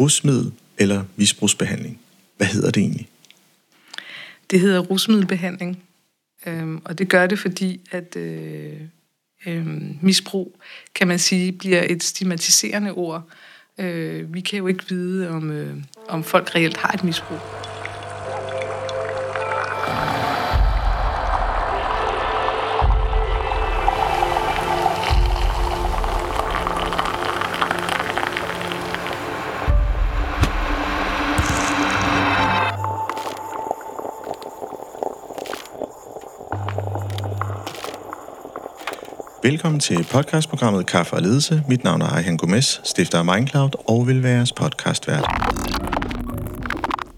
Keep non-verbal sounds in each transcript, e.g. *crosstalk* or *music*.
rusmiddel eller misbrugsbehandling. Hvad hedder det egentlig? Det hedder rusmiddelbehandling, øhm, og det gør det, fordi at øh, øh, misbrug, kan man sige, bliver et stigmatiserende ord. Øh, vi kan jo ikke vide, om, øh, om folk reelt har et misbrug. Velkommen til podcastprogrammet Kaffe og Ledelse. Mit navn er Ejhan Gomes, stifter af Mindcloud og vil være jeres podcastvært.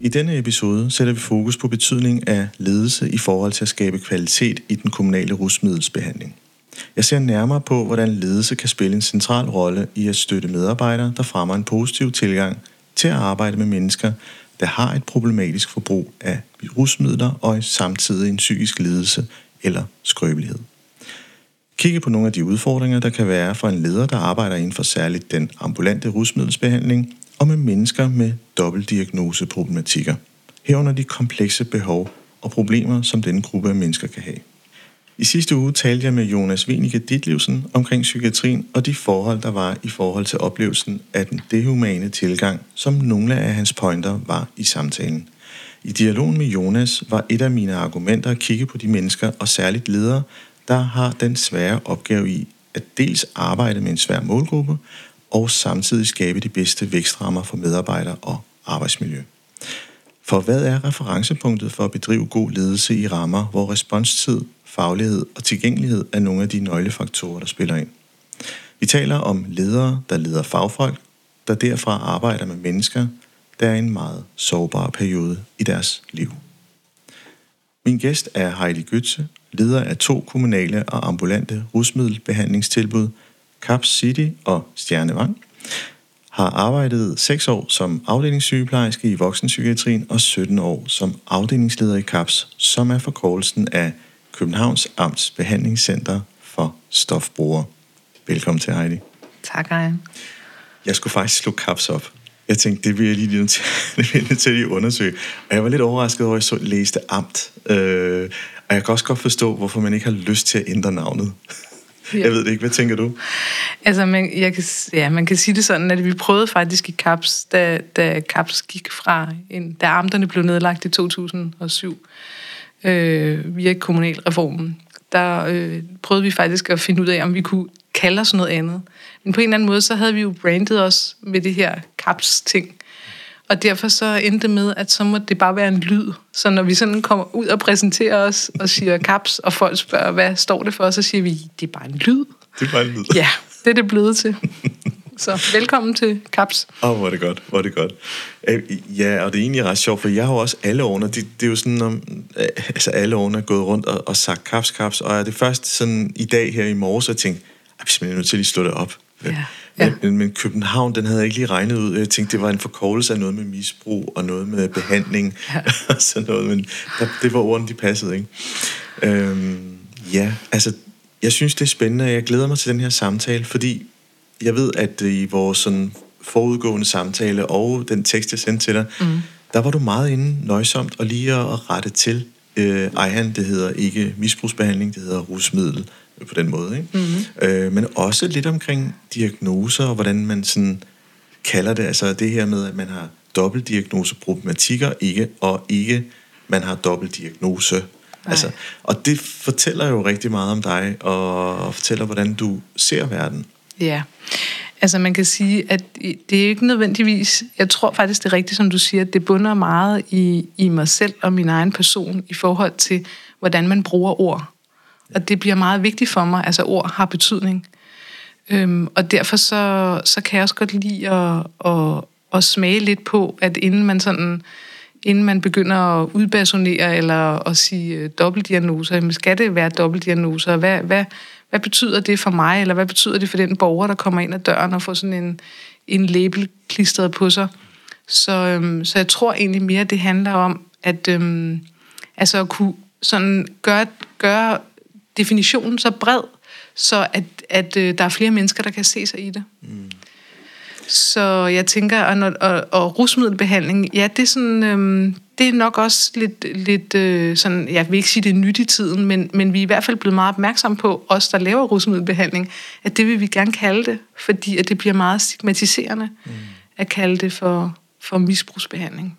I denne episode sætter vi fokus på betydning af ledelse i forhold til at skabe kvalitet i den kommunale rusmiddelsbehandling. Jeg ser nærmere på, hvordan ledelse kan spille en central rolle i at støtte medarbejdere, der fremmer en positiv tilgang til at arbejde med mennesker, der har et problematisk forbrug af rusmidler og samtidig en psykisk lidelse eller skrøbelighed kigge på nogle af de udfordringer, der kan være for en leder, der arbejder inden for særligt den ambulante rusmiddelsbehandling og med mennesker med dobbeltdiagnoseproblematikker. Herunder de komplekse behov og problemer, som denne gruppe af mennesker kan have. I sidste uge talte jeg med Jonas Wenike Ditlevsen omkring psykiatrien og de forhold, der var i forhold til oplevelsen af den dehumane tilgang, som nogle af hans pointer var i samtalen. I dialogen med Jonas var et af mine argumenter at kigge på de mennesker og særligt ledere, der har den svære opgave i at dels arbejde med en svær målgruppe, og samtidig skabe de bedste vækstrammer for medarbejdere og arbejdsmiljø. For hvad er referencepunktet for at bedrive god ledelse i rammer, hvor responstid, faglighed og tilgængelighed er nogle af de nøglefaktorer, der spiller ind? Vi taler om ledere, der leder fagfolk, der derfra arbejder med mennesker, der er i en meget sårbar periode i deres liv. Min gæst er Heidi Götze, leder af to kommunale og ambulante rusmiddelbehandlingstilbud, Caps City og Stjernevang, har arbejdet 6 år som afdelingssygeplejerske i voksenpsykiatrien og 17 år som afdelingsleder i CAPS, som er forkortelsen af Københavns Amts Behandlingscenter for Stofbrugere. Velkommen til, Heidi. Tak, Ejern. Jeg skulle faktisk slå CAPS op. Jeg tænkte, det vil jeg lige nødt til, *laughs* det vil jeg til at undersøge. Og jeg var lidt overrasket over, at jeg så læste amt. Øh, og jeg kan også godt forstå, hvorfor man ikke har lyst til at ændre navnet. Ja. Jeg ved det ikke. Hvad tænker du? Altså, man, jeg kan, ja, man kan sige det sådan, at vi prøvede faktisk i CAPS, da, da CAPS gik fra, en, da amterne blev nedlagt i 2007, øh, via kommunalreformen, der øh, prøvede vi faktisk at finde ud af, om vi kunne kalde os noget andet. Men på en eller anden måde, så havde vi jo brandet os med det her CAPS-ting. Og derfor så endte det med, at så må det bare være en lyd. Så når vi sådan kommer ud og præsenterer os og siger caps, og folk spørger, hvad står det for, så siger vi, det er bare en lyd. Det er bare en lyd. Ja, det er det blevet til. Så velkommen til Caps. Åh, oh, hvor er det godt, hvor er det godt. Ja, og det er egentlig ret sjovt, for jeg har jo også alle årene, det, det er jo sådan, om, altså alle årene er gået rundt og, og sagt Caps, Caps, og er det først sådan i dag her i morges, at jeg tænkte, jeg er simpelthen nødt til at lige slå det op. Ja. Ja. Men, men København, den havde jeg ikke lige regnet ud. Jeg tænkte, det var en forkortelse af noget med misbrug og noget med behandling ja. *laughs* og sådan noget. Men der, det var ordene, de passede, ikke? Øhm, ja, altså, jeg synes, det er spændende, jeg glæder mig til den her samtale, fordi jeg ved, at i vores sådan forudgående samtale og den tekst, jeg sendte til dig, mm. der var du meget inde nøjsomt og lige at rette til. Øh, Ejhan, det hedder ikke misbrugsbehandling, det hedder rusmiddel på den måde. Ikke? Mm-hmm. Øh, men også lidt omkring diagnoser og hvordan man sådan kalder det. Altså det her med, at man har dobbeltdiagnoseproblematikker, ikke, og ikke man har dobbeltdiagnose. Nej. Altså, og det fortæller jo rigtig meget om dig, og, og fortæller, hvordan du ser verden. Ja, altså man kan sige, at det er ikke nødvendigvis, jeg tror faktisk, det er rigtigt, som du siger, at det bunder meget i, i mig selv og min egen person i forhold til, hvordan man bruger ord. Og det bliver meget vigtigt for mig. Altså ord har betydning. Øhm, og derfor så, så kan jeg også godt lide at, at, at smage lidt på, at inden man sådan inden man begynder at udpersonere eller at sige øh, dobbeltdiagnoser, jamen skal det være dobbeltdiagnoser? Hvad, hvad, hvad betyder det for mig, eller hvad betyder det for den borger, der kommer ind ad døren og får sådan en, en label klistret på sig? Så, øhm, så jeg tror egentlig mere, det handler om at, øhm, altså at kunne sådan gøre, gøre definitionen så bred, så at, at øh, der er flere mennesker, der kan se sig i det. Mm. Så jeg tænker, og, når, og, og rusmiddelbehandling, ja, det er sådan... Øhm, det er nok også lidt, lidt øh, sådan, jeg vil ikke sige, det er nyt i tiden, men, men vi er i hvert fald blevet meget opmærksom på, os der laver rusmiddelbehandling, at det vil vi gerne kalde det, fordi at det bliver meget stigmatiserende mm. at kalde det for, for misbrugsbehandling.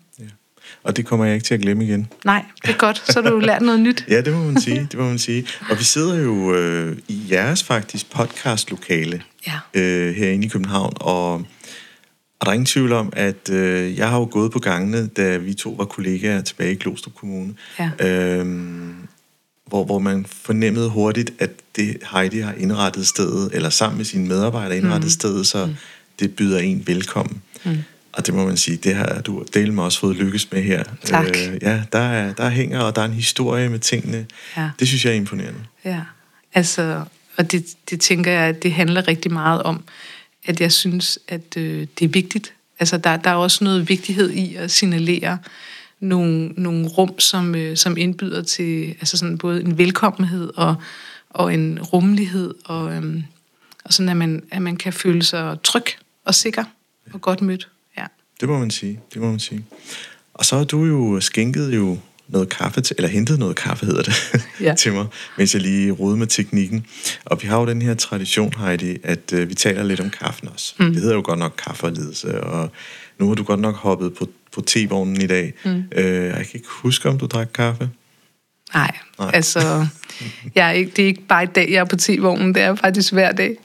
Og det kommer jeg ikke til at glemme igen. Nej, det er godt. Så har du lært noget nyt. ja, det må man sige. Det må man sige. Og vi sidder jo øh, i jeres faktisk podcastlokale ja. øh, herinde i København, og og der er ingen tvivl om, at øh, jeg har jo gået på gangene, da vi to var kollegaer tilbage i Glostrup Kommune. Ja. Øhm, hvor, hvor man fornemmede hurtigt, at det Heidi har indrettet stedet, eller sammen med sine medarbejdere indrettet mm. stedet, så mm. det byder en velkommen. Mm. Og det må man sige, det har du delt med også fået lykkes med her. Tak. Øh, ja, der er, der er hænger, og der er en historie med tingene. Ja. Det synes jeg er imponerende. Ja, altså, og det, det tænker jeg, at det handler rigtig meget om, at jeg synes, at øh, det er vigtigt. Altså, der, der er også noget vigtighed i at signalere nogle, nogle rum, som, øh, som indbyder til altså sådan både en velkommenhed og, og en rummelighed, og, øh, og sådan, at man, at man kan føle sig tryg og sikker og godt mødt. Det må man sige, det må man sige. Og så har du jo skænket jo noget kaffe til, eller hentet noget kaffe, hedder det, ja. *laughs* til mig, mens jeg lige rode med teknikken. Og vi har jo den her tradition, Heidi, at øh, vi taler lidt om kaffen også. Mm. Det hedder jo godt nok kaffe og ledelse, og nu har du godt nok hoppet på, på te-vognen i dag. Mm. Øh, jeg kan ikke huske, om du drak kaffe. Nej, Nej. altså, jeg er ikke, det er ikke bare i dag, jeg er på T-vognen, det er faktisk hver dag.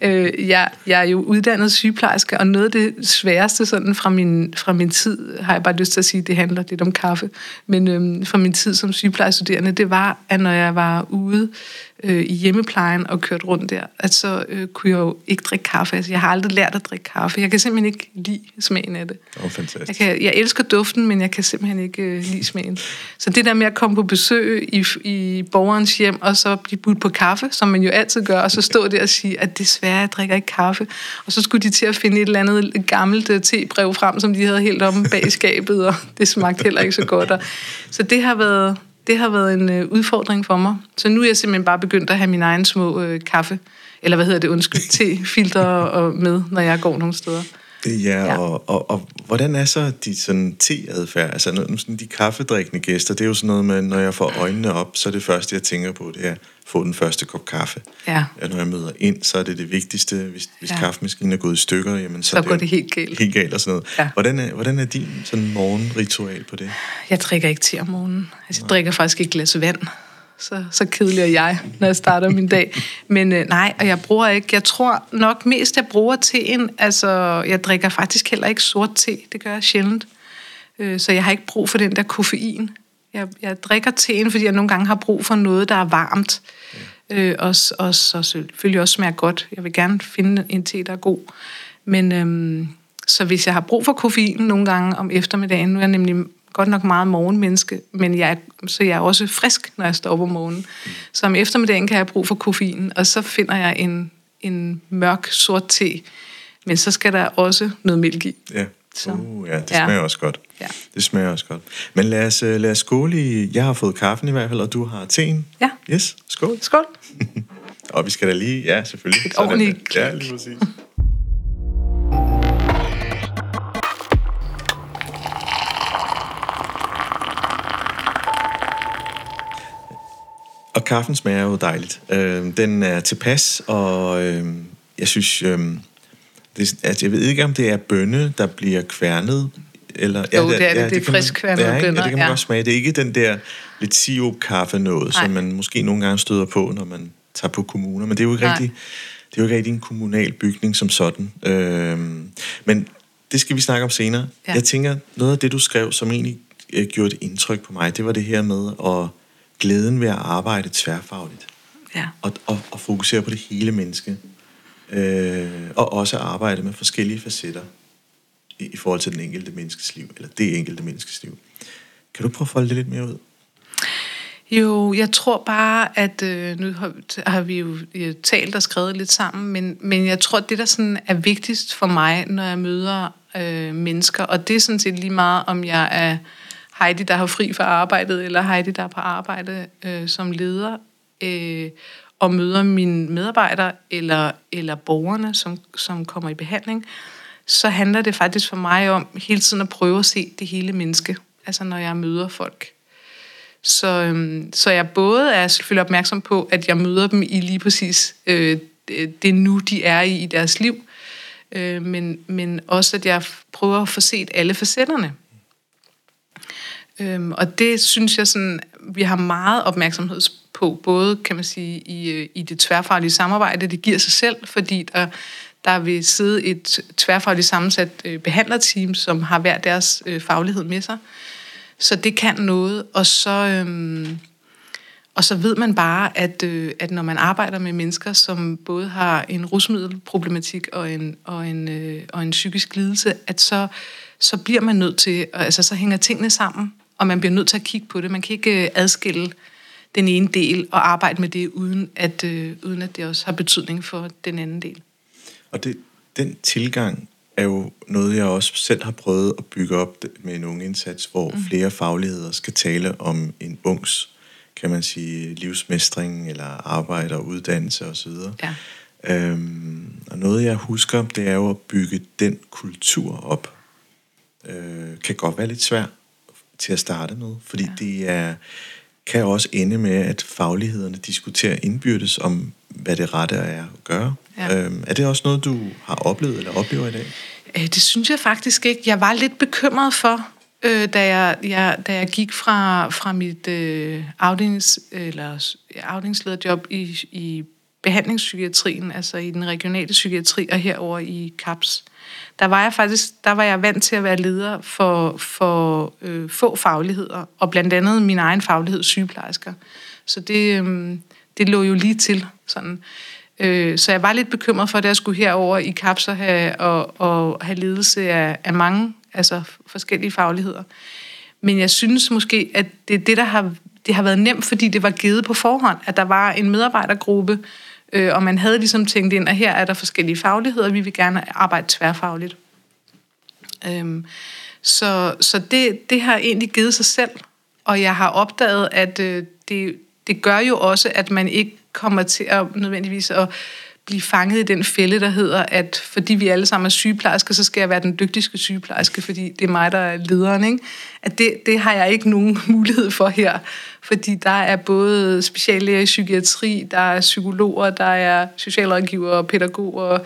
øh, jeg, jeg er jo uddannet sygeplejerske, og noget af det sværeste sådan fra min, fra min tid, har jeg bare lyst til at sige, det handler lidt om kaffe, men øhm, fra min tid som sygeplejerstuderende, det var, at når jeg var ude øh, i hjemmeplejen og kørt rundt der, at så øh, kunne jeg jo ikke drikke kaffe. Altså, jeg har aldrig lært at drikke kaffe. Jeg kan simpelthen ikke lide smagen af det. Oh, fantastisk. Jeg, kan, jeg elsker duften, men jeg kan simpelthen ikke øh, lide smagen. Så det der med at komme på besøg i, i borgerens hjem, og så blive budt på kaffe, som man jo altid gør, og så stå der og sige, at desværre, jeg drikker ikke kaffe. Og så skulle de til at finde et eller andet gammelt øh, tebrev frem, som de havde helt om bag skabet, og *laughs* det smagte heller ikke så godt. Og, så det har været det har været en øh, udfordring for mig. Så nu er jeg simpelthen bare begyndt at have min egen små øh, kaffe, eller hvad hedder det, undskyld, *laughs* te-filter og med, når jeg går nogle steder. Ja, ja. Og, og, og hvordan er så de sådan te-adfærd? Altså nu, sådan de kaffedrikkende gæster, det er jo sådan noget med, når jeg får øjnene op, så er det første, jeg tænker på, det er at få den første kop kaffe. Ja. ja når jeg møder ind, så er det det vigtigste. Hvis, hvis ja. kaffemaskinen er gået i stykker, jamen, så, så går det, det helt galt. Helt galt og sådan noget. Ja. Hvordan, er, hvordan er din sådan morgenritual på det? Jeg drikker ikke te om morgenen. Altså, jeg drikker faktisk ikke glas vand så, så kedelig er jeg, når jeg starter min dag. Men øh, nej, og jeg bruger ikke, jeg tror nok mest, jeg bruger teen, altså jeg drikker faktisk heller ikke sort te, det gør jeg sjældent. Øh, så jeg har ikke brug for den der koffein. Jeg, jeg drikker teen, fordi jeg nogle gange har brug for noget, der er varmt. Ja. Øh, og, og, og selvfølgelig også smager godt. Jeg vil gerne finde en te, der er god. Men øhm, så hvis jeg har brug for koffein nogle gange om eftermiddagen, nu er jeg nemlig godt nok meget morgenmenneske, men jeg, så jeg er også frisk, når jeg står op om morgenen. Mm. Så om eftermiddagen kan jeg have brug for koffein, og så finder jeg en, en mørk sort te, men så skal der også noget mælk i. Ja. Så. Uh, ja, det smager ja. også godt. Ja. Det smager også godt. Men lad os, øh, lad os skåle i... Jeg har fået kaffen i hvert fald, og du har teen. Ja. Yes, skål. Skål. *laughs* og vi skal da lige... Ja, selvfølgelig. Et ordentligt Ja, lige præcis. *laughs* kaffen smager jo dejligt. Øh, den er tilpas, og øh, jeg synes... Øh, det, altså, jeg ved ikke, om det er bønne, der bliver kværnet. Eller, jo, ja, det er det. Ja, det, det er frisk kværnet ja, bønner. Ja, det kan man ja. godt smage. Det er ikke den der lidt sirup-kaffe noget, som man måske nogle gange støder på, når man tager på kommuner. Men det er jo ikke Nej. rigtig... Det er jo ikke rigtig en kommunal bygning som sådan. Øh, men det skal vi snakke om senere. Ja. Jeg tænker, noget af det, du skrev, som egentlig øh, gjorde et indtryk på mig, det var det her med at glæden ved at arbejde tværfagligt. Ja. Og, og, og fokusere på det hele menneske. Øh, og også arbejde med forskellige facetter i, i forhold til den enkelte menneskes liv, eller det enkelte menneskes liv. Kan du prøve at folde det lidt mere ud? Jo, jeg tror bare, at øh, nu har, har vi jo talt og skrevet lidt sammen, men, men jeg tror, at det, der sådan er vigtigst for mig, når jeg møder øh, mennesker, og det er sådan set lige meget, om jeg er Heidi, der har fri fra arbejdet, eller Heidi, der er på arbejde øh, som leder, øh, og møder mine medarbejdere, eller, eller borgerne, som, som kommer i behandling, så handler det faktisk for mig om hele tiden at prøve at se det hele menneske, altså når jeg møder folk. Så, øhm, så jeg både er selvfølgelig opmærksom på, at jeg møder dem i lige præcis øh, det nu, de er i i deres liv, øh, men, men også at jeg prøver at få set alle facetterne. Øhm, og det synes jeg sådan, vi har meget opmærksomhed på, både kan man sige i, øh, i det tværfaglige samarbejde, det giver sig selv, fordi der, der vil sidde et tværfagligt sammensat øh, behandlerteam, som har hver deres øh, faglighed med sig. Så det kan noget, og så, øhm, og så ved man bare, at, øh, at når man arbejder med mennesker, som både har en rusmiddelproblematik og en, og en, øh, og en psykisk lidelse, at så, så bliver man nødt til, altså så hænger tingene sammen, og man bliver nødt til at kigge på det. Man kan ikke øh, adskille den ene del og arbejde med det, uden at, øh, uden at det også har betydning for den anden del. Og det, den tilgang er jo noget, jeg også selv har prøvet at bygge op med en unge indsats, hvor mm. flere fagligheder skal tale om en ungs, kan man sige, livsmestring eller arbejde og uddannelse osv. Ja. Øhm, og noget, jeg husker, det er jo at bygge den kultur op. Øh, kan godt være lidt svært til at starte med, fordi ja. det er kan også ende med, at faglighederne diskuterer indbyrdes om, hvad det rette er at gøre. Ja. Øhm, er det også noget, du har oplevet eller oplever i dag? Øh, det synes jeg faktisk ikke. Jeg var lidt bekymret for, øh, da, jeg, jeg, da jeg gik fra, fra mit øh, afdelings, eller afdelingslederjob i, i behandlingspsykiatrien, altså i den regionale psykiatri og herover i CAPS. Der var jeg faktisk der var jeg vant til at være leder for, for øh, få fagligheder, og blandt andet min egen faglighed, sygeplejersker. Så det, øh, det lå jo lige til. Sådan. Øh, så jeg var lidt bekymret for, at jeg skulle herover i kapser have, og, og have ledelse af, af mange altså forskellige fagligheder. Men jeg synes måske, at det er det, der har, det har været nemt, fordi det var givet på forhånd, at der var en medarbejdergruppe, øh, og man havde ligesom tænkt ind, at her er der forskellige fagligheder, vi vil gerne arbejde tværfagligt. Øhm, så så det, det har egentlig givet sig selv, og jeg har opdaget, at øh, det, det gør jo også, at man ikke kommer til at nødvendigvis at blive fanget i den fælde, der hedder, at fordi vi alle sammen er sygeplejersker, så skal jeg være den dygtigste sygeplejerske, fordi det er mig, der er lederen. Ikke? At det, det har jeg ikke nogen *laughs* mulighed for her, fordi der er både speciallæger i psykiatri, der er psykologer, der er socialrådgiver, pædagoger,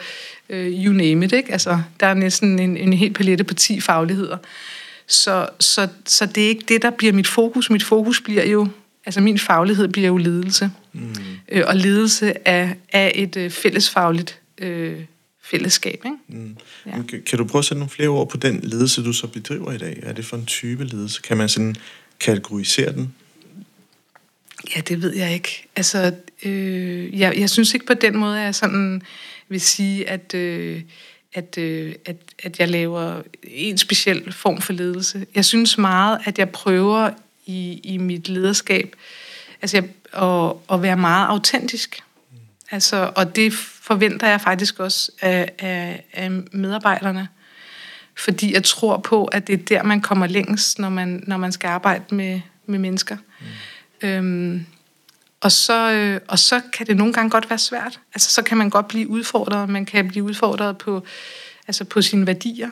øh, you name it. Ikke? Altså, der er næsten en, en hel palette på 10 fagligheder. Så, så, så det er ikke det, der bliver mit fokus. Mit fokus bliver jo altså min faglighed bliver jo ledelse. Mm. Øh, og ledelse af, af et øh, fællesfagligt øh, fællesskab. Ikke? Mm. Ja. Kan, kan du prøve at sætte nogle flere ord på den ledelse, du så bedriver i dag? Er det for en type ledelse? Kan man sådan kategorisere den? Ja, det ved jeg ikke. Altså, øh, jeg, jeg synes ikke på den måde, at jeg sådan vil sige, at, øh, at, øh, at, at jeg laver en speciel form for ledelse. Jeg synes meget, at jeg prøver i, i mit lederskab. Altså at, at være meget autentisk. Altså, og det forventer jeg faktisk også af, af, af medarbejderne. Fordi jeg tror på, at det er der, man kommer længst, når man, når man skal arbejde med, med mennesker. Mm. Øhm, og, så, øh, og så kan det nogle gange godt være svært. Altså, så kan man godt blive udfordret. Man kan blive udfordret på, altså på sine værdier,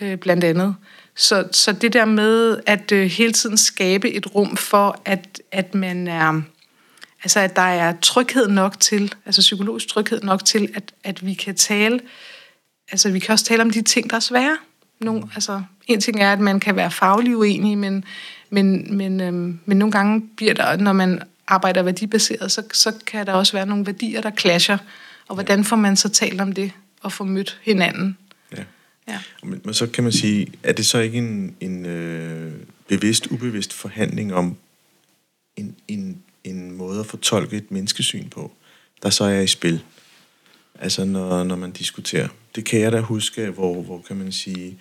øh, blandt andet. Så, så det der med at øh, hele tiden skabe et rum for, at, at man er... Altså, at der er tryghed nok til, altså psykologisk tryghed nok til, at, at vi kan tale, altså vi kan også tale om de ting, der er svære. Nogle, altså, en ting er, at man kan være faglig uenig, men, men, men, øhm, men nogle gange bliver der, når man arbejder værdibaseret, så, så kan der også være nogle værdier, der clasher. Og hvordan får man så talt om det og få mødt hinanden? Ja. Men, men så kan man sige, er det så ikke en, en øh, bevidst, ubevidst forhandling om en, en, en måde at fortolke et menneskesyn på, der så er i spil? Altså når, når man diskuterer. Det kan jeg da huske, hvor, hvor kan man sige,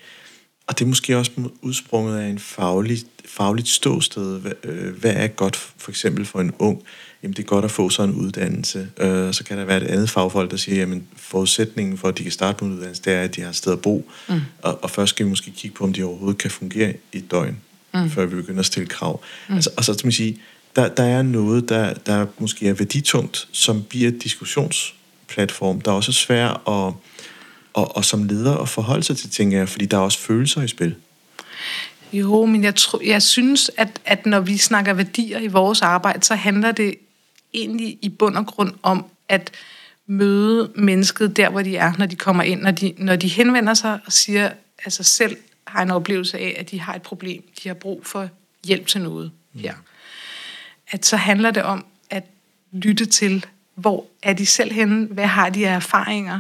og det er måske også udsprunget af en faglig, fagligt ståsted. Hvad, øh, hvad er godt for eksempel for en ung? Jamen det er godt at få sådan en uddannelse. Øh, så kan der være et andet fagfolk, der siger, jamen forudsætningen for, at de kan starte på en uddannelse, det er, at de har et sted at bo. Mm. Og, og først skal vi måske kigge på, om de overhovedet kan fungere i et døgn, mm. før vi begynder at stille krav. Mm. Altså, og så skal man sige, der, der er noget, der, der måske er værditungt, som bliver et diskussionsplatform, der er også svært at og, og som leder at forholde sig til, tænker jeg, fordi der er også følelser i spil. Jo, men jeg, tror, jeg synes, at, at når vi snakker værdier i vores arbejde, så handler det egentlig i bund og grund om at møde mennesket der, hvor de er, når de kommer ind. Når de, når de henvender sig og siger, altså selv har en oplevelse af, at de har et problem. De har brug for hjælp til noget her. At så handler det om at lytte til, hvor er de selv henne? Hvad har de af erfaringer?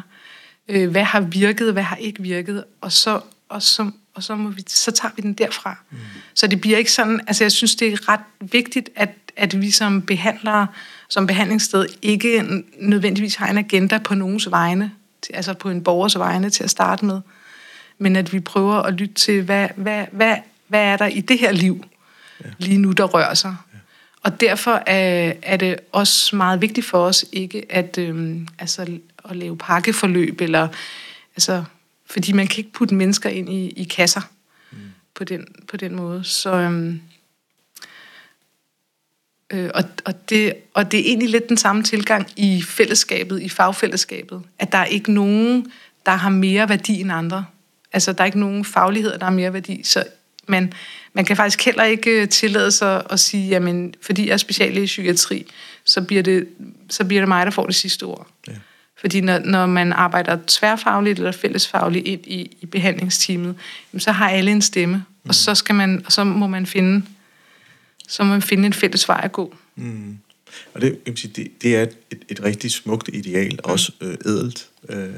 Øh, hvad har virket? Hvad har ikke virket? Og så, og så, og så, må vi, så tager vi den derfra. Mm. Så det bliver ikke sådan... Altså, jeg synes, det er ret vigtigt, at, at vi som behandlere, som behandlingssted, ikke nødvendigvis har en agenda på nogens vegne, altså på en borgers vegne til at starte med, men at vi prøver at lytte til, hvad, hvad, hvad, hvad er der i det her liv ja. lige nu, der rører sig. Ja. Og derfor er, er det også meget vigtigt for os ikke at, øhm, altså, at lave pakkeforløb, eller, altså, fordi man kan ikke putte mennesker ind i, i kasser mm. på, den, på den måde. Så, øhm, øh, og, og, det, og det er egentlig lidt den samme tilgang i fællesskabet, i fagfællesskabet, at der er ikke nogen, der har mere værdi end andre. Altså, der er ikke nogen faglighed, der har mere værdi. Så man, man kan faktisk heller ikke øh, tillade sig at sige, jamen, fordi jeg er speciallæge i psykiatri, så bliver, det, så bliver det mig, der får det sidste ord. Ja. Fordi når, når man arbejder tværfagligt eller fællesfagligt ind i, i behandlingsteamet, jamen, så har alle en stemme, mm. og så skal man, og så må man finde, så må man finde en fælles vej at gå. Mm. Og det, kan sige, det, det er et, et, et rigtig smukt ideal, mm. også øh, ædelt. Øh,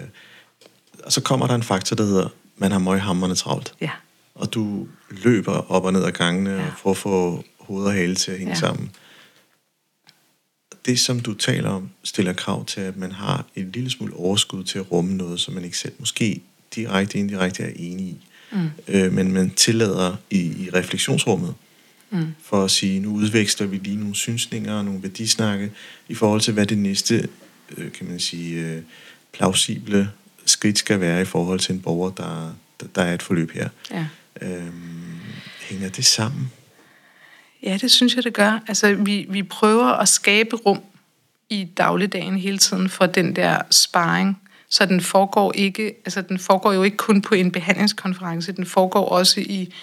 og så kommer der en faktor, der hedder man har møghamrende travlt. Ja. Og du løber op og ned ad gangene ja. for at få hoved og hale til at hænge ja. sammen. Det, som du taler om, stiller krav til, at man har en lille smule overskud til at rumme noget, som man ikke selv måske direkte indirekte er enig i. Mm. Øh, men man tillader i, i refleksionsrummet, mm. for at sige, nu udveksler vi lige nogle synsninger og nogle værdisnakke i forhold til, hvad det næste, øh, kan man sige, øh, plausible skridt skal være i forhold til en borger, der, der, der er et forløb her. Ja. Øhm, hænger det sammen? Ja, det synes jeg, det gør. Altså, vi, vi prøver at skabe rum i dagligdagen hele tiden for den der sparring, så den foregår ikke, altså den foregår jo ikke kun på en behandlingskonference, den foregår også i,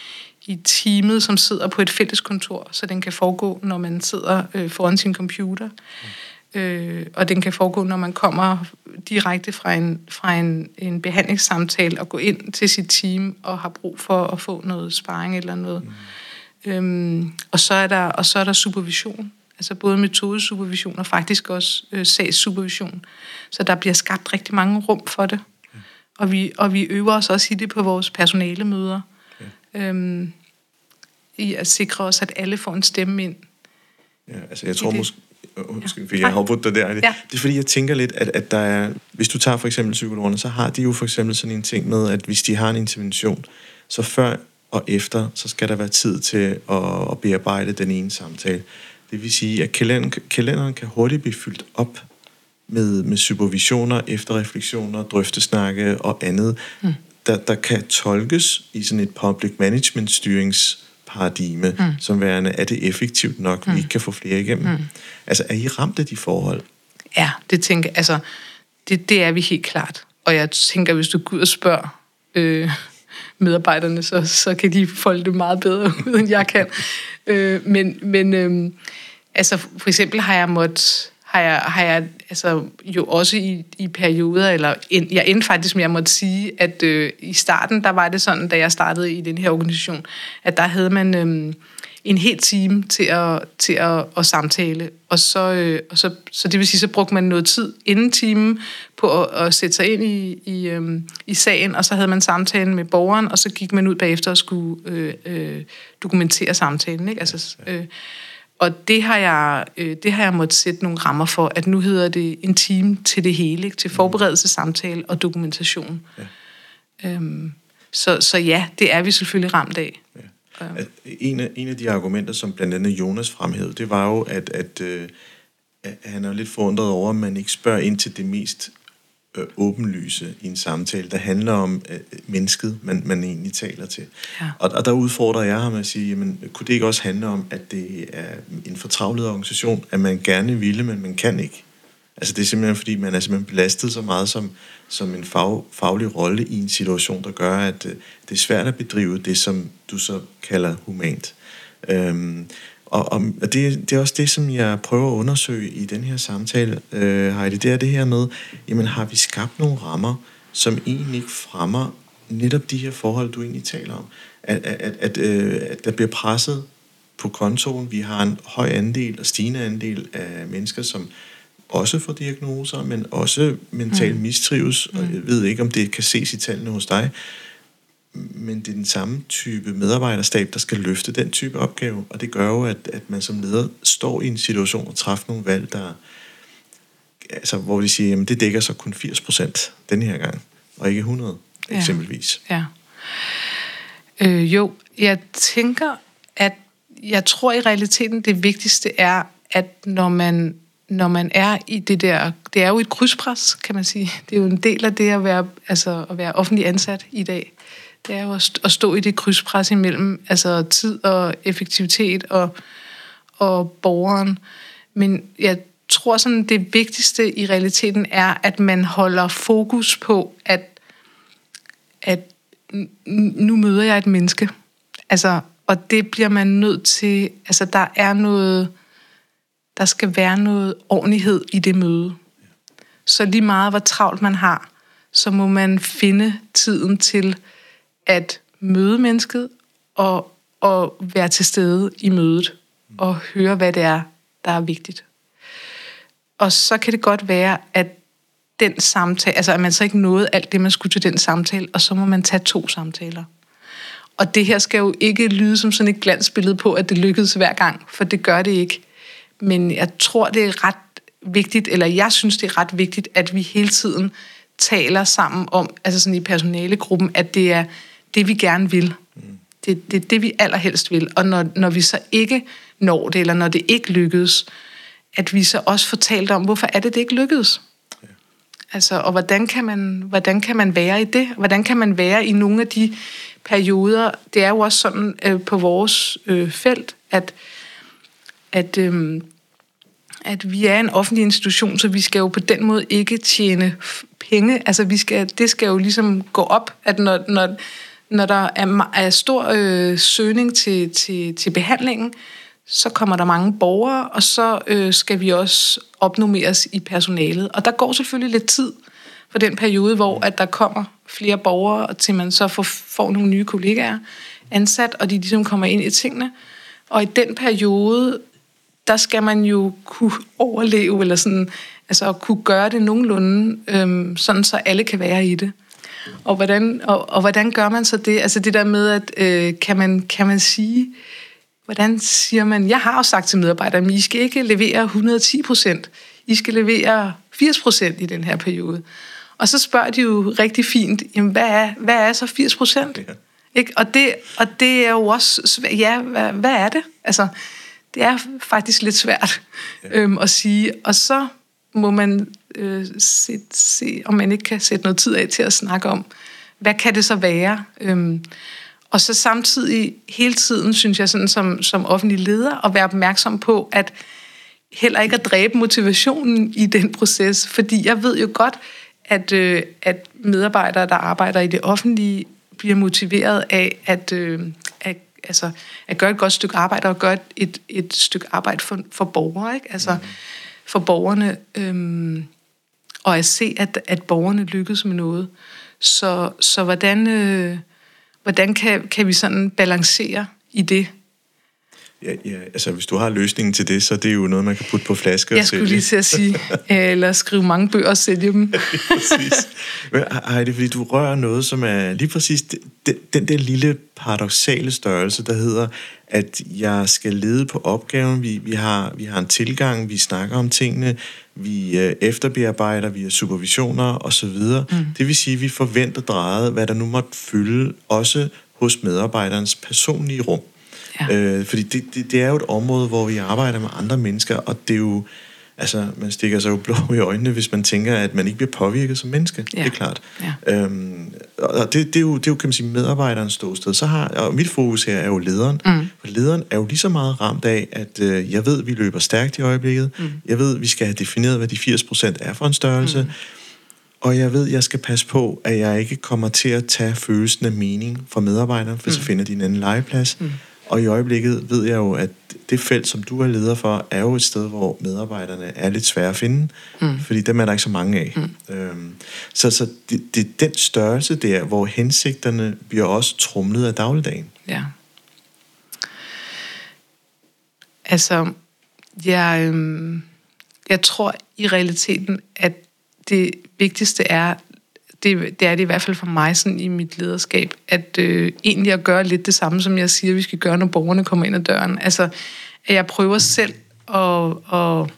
i teamet, som sidder på et fælleskontor, så den kan foregå, når man sidder øh, foran sin computer. Mm øh, og den kan foregå, når man kommer direkte fra en, fra en, en behandlingssamtale og gå ind til sit team og har brug for at få noget sparring eller noget. Mm. Øhm, og, så er der, og så er der supervision, altså både metodesupervision og faktisk også øh, sagssupervision. Så der bliver skabt rigtig mange rum for det. Okay. Og, vi, og vi øver os også i det på vores personalemøder. Okay. Øhm, I at sikre os, at alle får en stemme ind. Ja, altså jeg tror måske, undskyld, fordi jeg har afbrudt dig der. Ja. Det er fordi, jeg tænker lidt, at, at der er, hvis du tager for eksempel psykologerne, så har de jo for eksempel sådan en ting med, at hvis de har en intervention, så før og efter, så skal der være tid til at, at bearbejde den ene samtale. Det vil sige, at kalenderen, kalenderen kan hurtigt blive fyldt op med, med supervisioner, efterreflektioner, drøftesnakke og andet, mm. Der, der kan tolkes i sådan et public management styrings paradigme, mm. som værende, er det effektivt nok, mm. vi ikke kan få flere igennem. Mm. Altså, er I ramt af de forhold? Ja, det tænker altså, det, det er vi helt klart. Og jeg tænker, hvis du går ud og spørger øh, medarbejderne, så, så kan de folde det meget bedre *laughs* ud, end jeg kan. øh, men men øh, altså, for eksempel har jeg måttet har jeg, har jeg altså, jo også i, i perioder, eller jeg endte faktisk med, jeg måtte sige, at øh, i starten, der var det sådan, da jeg startede i den her organisation, at der havde man øh, en hel time til at, til at, at samtale, og så, øh, og så, så det vil sige, så brugte man noget tid inden timen på at, at sætte sig ind i, i, øh, i sagen, og så havde man samtalen med borgeren, og så gik man ud bagefter og skulle øh, øh, dokumentere samtalen, ikke? Altså, øh, og det har jeg, øh, det har jeg måttet sætte nogle rammer for, at nu hedder det en time til det hele, ikke? til forberedelse, samtale og dokumentation. Ja. Øhm, så, så ja, det er vi selvfølgelig ramt af. Ja. Øhm. En, af, en af de argumenter, som blandt andet Jonas fremhævede, det var jo, at, at, øh, han er lidt forundret over, at man ikke spørger ind til det mest øh, åbenlyse i en samtale, der handler om øh, mennesket, man, man egentlig taler til. Ja. Og, og der udfordrer jeg ham at sige, jamen, kunne det ikke også handle om, at det er en fortravlet organisation, at man gerne ville, men man kan ikke? Altså det er simpelthen fordi, man er simpelthen belastet så meget som, som en fag, faglig rolle i en situation, der gør, at øh, det er svært at bedrive det, som du så kalder humant. Øhm, og, og det, det er også det, som jeg prøver at undersøge i den her samtale, øh, Heidi, det er det her med, jamen har vi skabt nogle rammer, som egentlig ikke fremmer netop de her forhold, du egentlig taler om. At, at, at, at, øh, at der bliver presset på kontoen. Vi har en høj andel og stigende andel af mennesker, som også får diagnoser, men også mentalt mm. mistrives. Og jeg ved ikke, om det kan ses i tallene hos dig. Men det er den samme type medarbejderstab, der skal løfte den type opgave. Og det gør jo, at, at man som leder står i en situation og træffer nogle valg, der, altså, hvor de siger, at det dækker så kun 80 procent den her gang, og ikke 100 ja. eksempelvis. Ja. Øh, jo, jeg tænker, at jeg tror i realiteten, det vigtigste er, at når man, når man er i det der, det er jo et krydspres, kan man sige. Det er jo en del af det at være, altså at være offentlig ansat i dag. Det er jo at stå i det krydspres imellem altså tid og effektivitet og, og borgeren. Men jeg tror sådan, det vigtigste i realiteten er, at man holder fokus på, at, at nu møder jeg et menneske. Altså, og det bliver man nødt til, altså der er noget, der skal være noget ordentlighed i det møde. Så lige meget, hvor travlt man har, så må man finde tiden til at møde mennesket og, og være til stede i mødet og høre, hvad det er, der er vigtigt. Og så kan det godt være, at den samtale, altså at man så ikke nåede alt det, man skulle til den samtale, og så må man tage to samtaler. Og det her skal jo ikke lyde som sådan et glansbillede på, at det lykkedes hver gang, for det gør det ikke. Men jeg tror, det er ret vigtigt, eller jeg synes, det er ret vigtigt, at vi hele tiden taler sammen om, altså sådan i personalegruppen, at det er det, vi gerne vil. Det, det er det, vi allerhelst vil. Og når, når vi så ikke når det, eller når det ikke lykkedes, at vi så også får talt om, hvorfor er det, det ikke lykkedes? Altså, og hvordan kan, man, hvordan kan man være i det? Hvordan kan man være i nogle af de perioder? Det er jo også sådan øh, på vores øh, felt, at, at, øh, at vi er en offentlig institution, så vi skal jo på den måde ikke tjene penge. Altså, vi skal, det skal jo ligesom gå op, at når, når, når der er, er stor øh, søgning til, til, til behandlingen, så kommer der mange borgere, og så øh, skal vi også opnummeres i personalet. Og der går selvfølgelig lidt tid for den periode, hvor at der kommer flere borgere, til man så får, får nogle nye kollegaer ansat, og de ligesom kommer ind i tingene. Og i den periode, der skal man jo kunne overleve, eller sådan, altså kunne gøre det nogenlunde, øhm, sådan så alle kan være i det. Og hvordan, og, og hvordan gør man så det? Altså det der med, at øh, kan, man, kan man sige, hvordan siger man, jeg har jo sagt til medarbejderne, I skal ikke levere 110 procent, I skal levere 80 procent i den her periode. Og så spørger de jo rigtig fint, jamen, hvad, er, hvad er så 80 procent? Ja. Ikke? Og, det, og det er jo også svært. Ja, hvad, hvad er det? Altså, det er faktisk lidt svært ja. øhm, at sige. Og så må man øh, se, se, om man ikke kan sætte noget tid af til at snakke om, hvad kan det så være? Øhm, og så samtidig hele tiden, synes jeg, sådan som, som offentlig leder, at være opmærksom på, at heller ikke at dræbe motivationen i den proces. Fordi jeg ved jo godt, at, øh, at medarbejdere, der arbejder i det offentlige, bliver motiveret af at, øh, at, altså, at gøre et godt stykke arbejde og gøre et, et, stykke arbejde for, for borgere. Ikke? Altså, mm. For borgerne. Øh, og at se, at, at borgerne lykkes med noget. Så, så hvordan... Øh, Hvordan kan, kan vi sådan balancere i det? Ja, ja, altså hvis du har løsningen til det, så er det jo noget, man kan putte på flasker Jeg skulle lige til at sige, *laughs* eller skrive mange bøger og sælge dem. *laughs* præcis. Men det fordi du rører noget, som er lige præcis den, den der lille paradoxale størrelse, der hedder, at jeg skal lede på opgaven. Vi, vi, har, vi har en tilgang, vi snakker om tingene, vi øh, efterbearbejder via supervisioner osv. Mm. Det vil sige, at vi forventer drejet, hvad der nu måtte fylde, også hos medarbejderens personlige rum. Ja. Øh, fordi det, det, det er jo et område, hvor vi arbejder med andre mennesker, og det er jo Altså, man stikker sig jo blå i øjnene, hvis man tænker, at man ikke bliver påvirket som menneske. Ja. Det er klart. Ja. Øhm, og det, det, er jo, det er jo, kan man sige, medarbejderens ståsted. Så har, og mit fokus her er jo lederen. Mm. For lederen er jo lige så meget ramt af, at øh, jeg ved, at vi løber stærkt i øjeblikket. Mm. Jeg ved, at vi skal have defineret, hvad de 80% er for en størrelse. Mm. Og jeg ved, jeg skal passe på, at jeg ikke kommer til at tage følelsen af mening fra medarbejderen, for mm. så finder de en anden legeplads. Mm. Og i øjeblikket ved jeg jo, at det felt, som du er leder for, er jo et sted, hvor medarbejderne er lidt svære at finde, mm. fordi dem er der ikke så mange af. Mm. Øhm, så så det, det er den størrelse der, hvor hensigterne bliver også trumlet af dagligdagen. Ja. Altså, jeg, øhm, jeg tror i realiteten, at det vigtigste er, det, det er det i hvert fald for mig sådan i mit lederskab, at øh, egentlig at gøre lidt det samme, som jeg siger, vi skal gøre, når borgerne kommer ind ad døren. Altså, at jeg prøver selv at, at,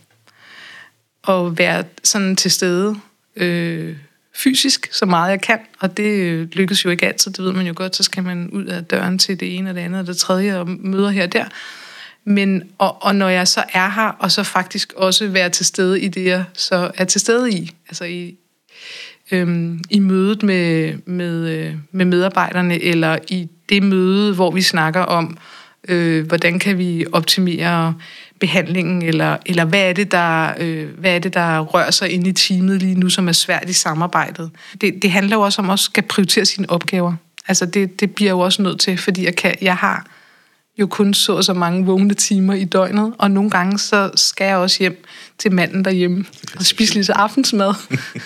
at være sådan til stede øh, fysisk, så meget jeg kan, og det øh, lykkes jo ikke altid, det ved man jo godt, så skal man ud af døren til det ene og det andet og det tredje, og møder her og der. Men, og, og når jeg så er her, og så faktisk også være til stede i det, jeg så er til stede i, altså i, øhm, i mødet med, med, øh, med medarbejderne, eller i det møde, hvor vi snakker om, øh, hvordan kan vi optimere behandlingen, eller, eller hvad, er det, der, øh, hvad er det, der rører sig ind i teamet lige nu, som er svært i samarbejdet. Det, det handler jo også om at skal prioritere sine opgaver. Altså det, det bliver jo også nødt til, fordi jeg, kan, jeg har jo kun så så mange vågne timer i døgnet, og nogle gange så skal jeg også hjem til manden derhjemme og spise lidt aftensmad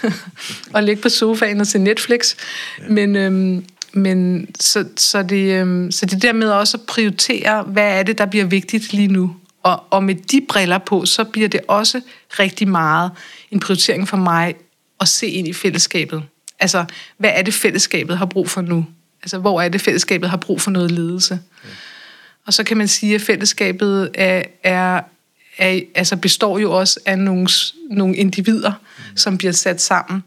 *laughs* og ligge på sofaen og se Netflix. Ja. Men, øhm, men så, så, det, øhm, så det der med også at prioritere, hvad er det, der bliver vigtigt lige nu. Og, og med de briller på, så bliver det også rigtig meget en prioritering for mig at se ind i fællesskabet. Altså, hvad er det, fællesskabet har brug for nu? Altså, hvor er det, fællesskabet har brug for noget ledelse? Ja. Og så kan man sige, at fællesskabet er, er, er, altså består jo også af nogle, nogle individer, mm. som bliver sat sammen.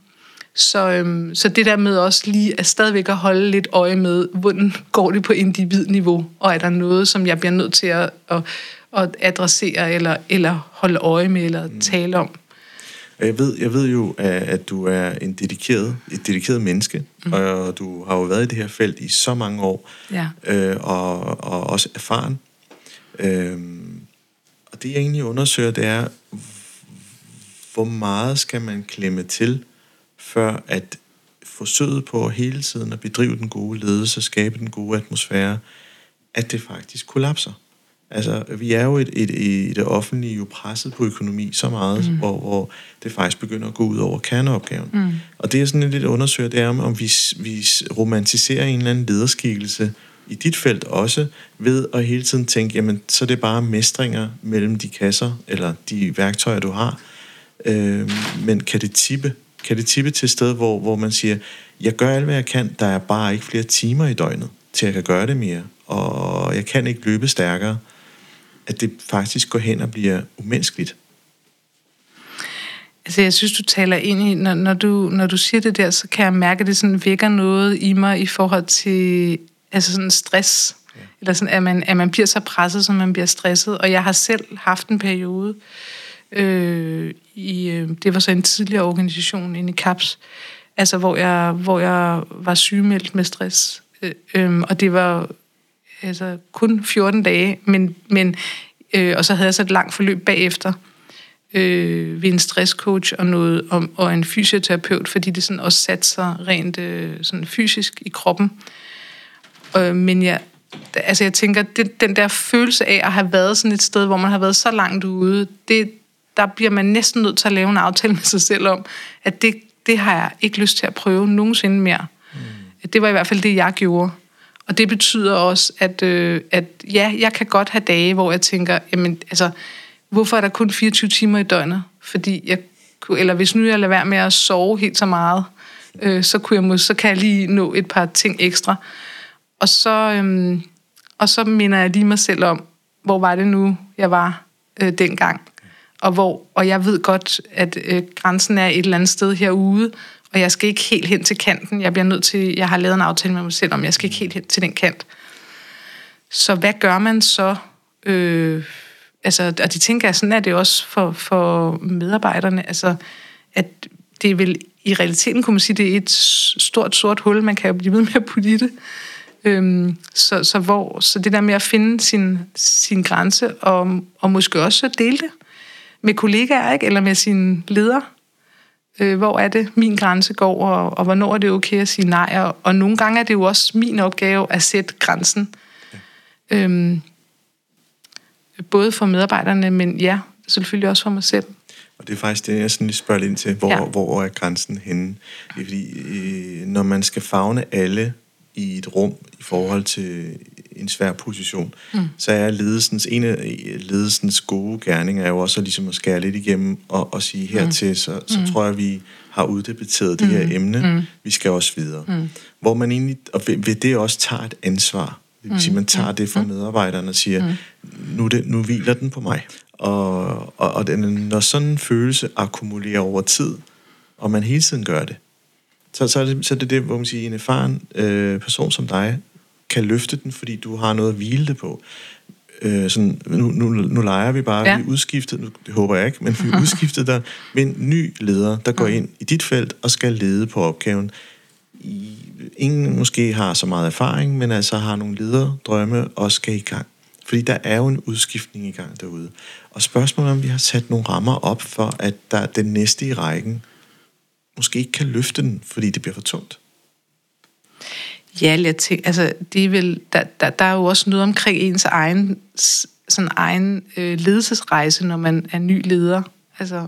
Så, øhm, så det der med også lige at stadigvæk at holde lidt øje med, hvordan går det på individniveau, og er der noget, som jeg bliver nødt til at, at, at adressere, eller, eller holde øje med, eller mm. tale om. Jeg ved, jeg ved jo, at du er en dedikeret, et dedikeret menneske, mm. og du har jo været i det her felt i så mange år, ja. øh, og, og også erfaren. Øh, og det jeg egentlig undersøger, det er, hvor meget skal man klemme til, før at forsøget på hele tiden at bedrive den gode ledelse, skabe den gode atmosfære, at det faktisk kollapser. Altså, vi er jo et, et, i det offentlige jo presset på økonomi så meget, mm. hvor, hvor det faktisk begynder at gå ud over kerneopgaven. Mm. Og det er sådan lidt undersøger, det er, om vi, vi romantiserer en eller anden lederskikkelse i dit felt også, ved at hele tiden tænke, jamen, så er det bare mestringer mellem de kasser, eller de værktøjer, du har. Øh, men kan det tippe? Kan det tippe til et sted, hvor, hvor man siger, jeg gør alt, hvad jeg kan, der er bare ikke flere timer i døgnet, til jeg kan gøre det mere, og jeg kan ikke løbe stærkere at det faktisk går hen og bliver umenneskeligt? Altså, jeg synes, du taler ind i, når, når, du, når du siger det der, så kan jeg mærke, at det sådan vækker noget i mig i forhold til altså sådan stress. Ja. Eller sådan, at man, at man bliver så presset, som man bliver stresset. Og jeg har selv haft en periode, øh, i, øh, det var så en tidligere organisation inde i CAPS, altså hvor jeg, hvor jeg var sygemeldt med stress. Øh, øh, og det var altså kun 14 dage, men, men øh, og så havde jeg så et langt forløb bagefter øh, ved en stresscoach og, noget, og, og en fysioterapeut, fordi det sådan også satte sig rent øh, sådan fysisk i kroppen. Øh, men jeg, altså jeg tænker, det, den der følelse af at have været sådan et sted, hvor man har været så langt ude, det, der bliver man næsten nødt til at lave en aftale med sig selv om, at det, det har jeg ikke lyst til at prøve nogensinde mere. Mm. Det var i hvert fald det, jeg gjorde. Og det betyder også, at, øh, at ja, jeg kan godt have dage, hvor jeg tænker, jamen, altså, hvorfor er der kun 24 timer i døgnet? Fordi jeg eller hvis nu jeg lader være med at sove helt så meget, øh, så, kunne jeg, så kan jeg lige nå et par ting ekstra. Og så, øhm, og så minder jeg lige mig selv om, hvor var det nu, jeg var øh, dengang. Og, hvor, og jeg ved godt, at øh, grænsen er et eller andet sted herude, og jeg skal ikke helt hen til kanten. Jeg bliver nødt til, jeg har lavet en aftale med mig selv om, jeg skal ikke helt hen til den kant. Så hvad gør man så? Øh, altså, og det tænker jeg, sådan er det også for, for medarbejderne, altså, at det er vel i realiteten, kunne man sige, det er et stort sort hul, man kan jo blive ved med at putte i det. Øhm, så, så, hvor, så det der med at finde sin, sin grænse, og, og måske også dele det med kollegaer, ikke? eller med sin leder. Øh, hvor er det, min grænse går, og, og hvornår er det okay at sige nej? Og, og nogle gange er det jo også min opgave at sætte grænsen. Ja. Øhm, både for medarbejderne, men ja, selvfølgelig også for mig selv. Og det er faktisk det, jeg sådan lige spørger lidt ind til. Hvor, ja. hvor er grænsen henne? Det er fordi, øh, når man skal fagne alle i et rum i forhold til en svær position, mm. så er ledelsens, en af ledelsens gode gerninger er jo også ligesom at skære lidt igennem og, og sige hertil, mm. så, så mm. tror jeg, vi har uddebatteret det mm. her emne. Mm. Vi skal også videre. Mm. Hvor man egentlig, og ved, ved det også tager et ansvar. Det vil sige, man tager mm. det fra mm. medarbejderne og siger, mm. nu, det, nu hviler den på mig. Og, og, og den, når sådan en følelse akkumulerer over tid, og man hele tiden gør det, så, så, er, det, så er det det, hvor man siger, en erfaren øh, person som dig kan løfte den, fordi du har noget at hvile det på. Øh, sådan, nu, nu, nu leger vi bare, ja. vi er udskiftet, nu, det håber jeg ikke, men vi er *laughs* udskiftet der med en ny leder, der går ind i dit felt og skal lede på opgaven. I, ingen måske har så meget erfaring, men altså har nogle lederdrømme og skal i gang. Fordi der er jo en udskiftning i gang derude. Og spørgsmålet om vi har sat nogle rammer op for, at der den næste i rækken måske ikke kan løfte den, fordi det bliver for tungt. Ja, jeg tænker, altså, det er vel, der, der, der er jo også noget omkring ens egen, sådan egen øh, ledelsesrejse, når man er ny leder. Altså,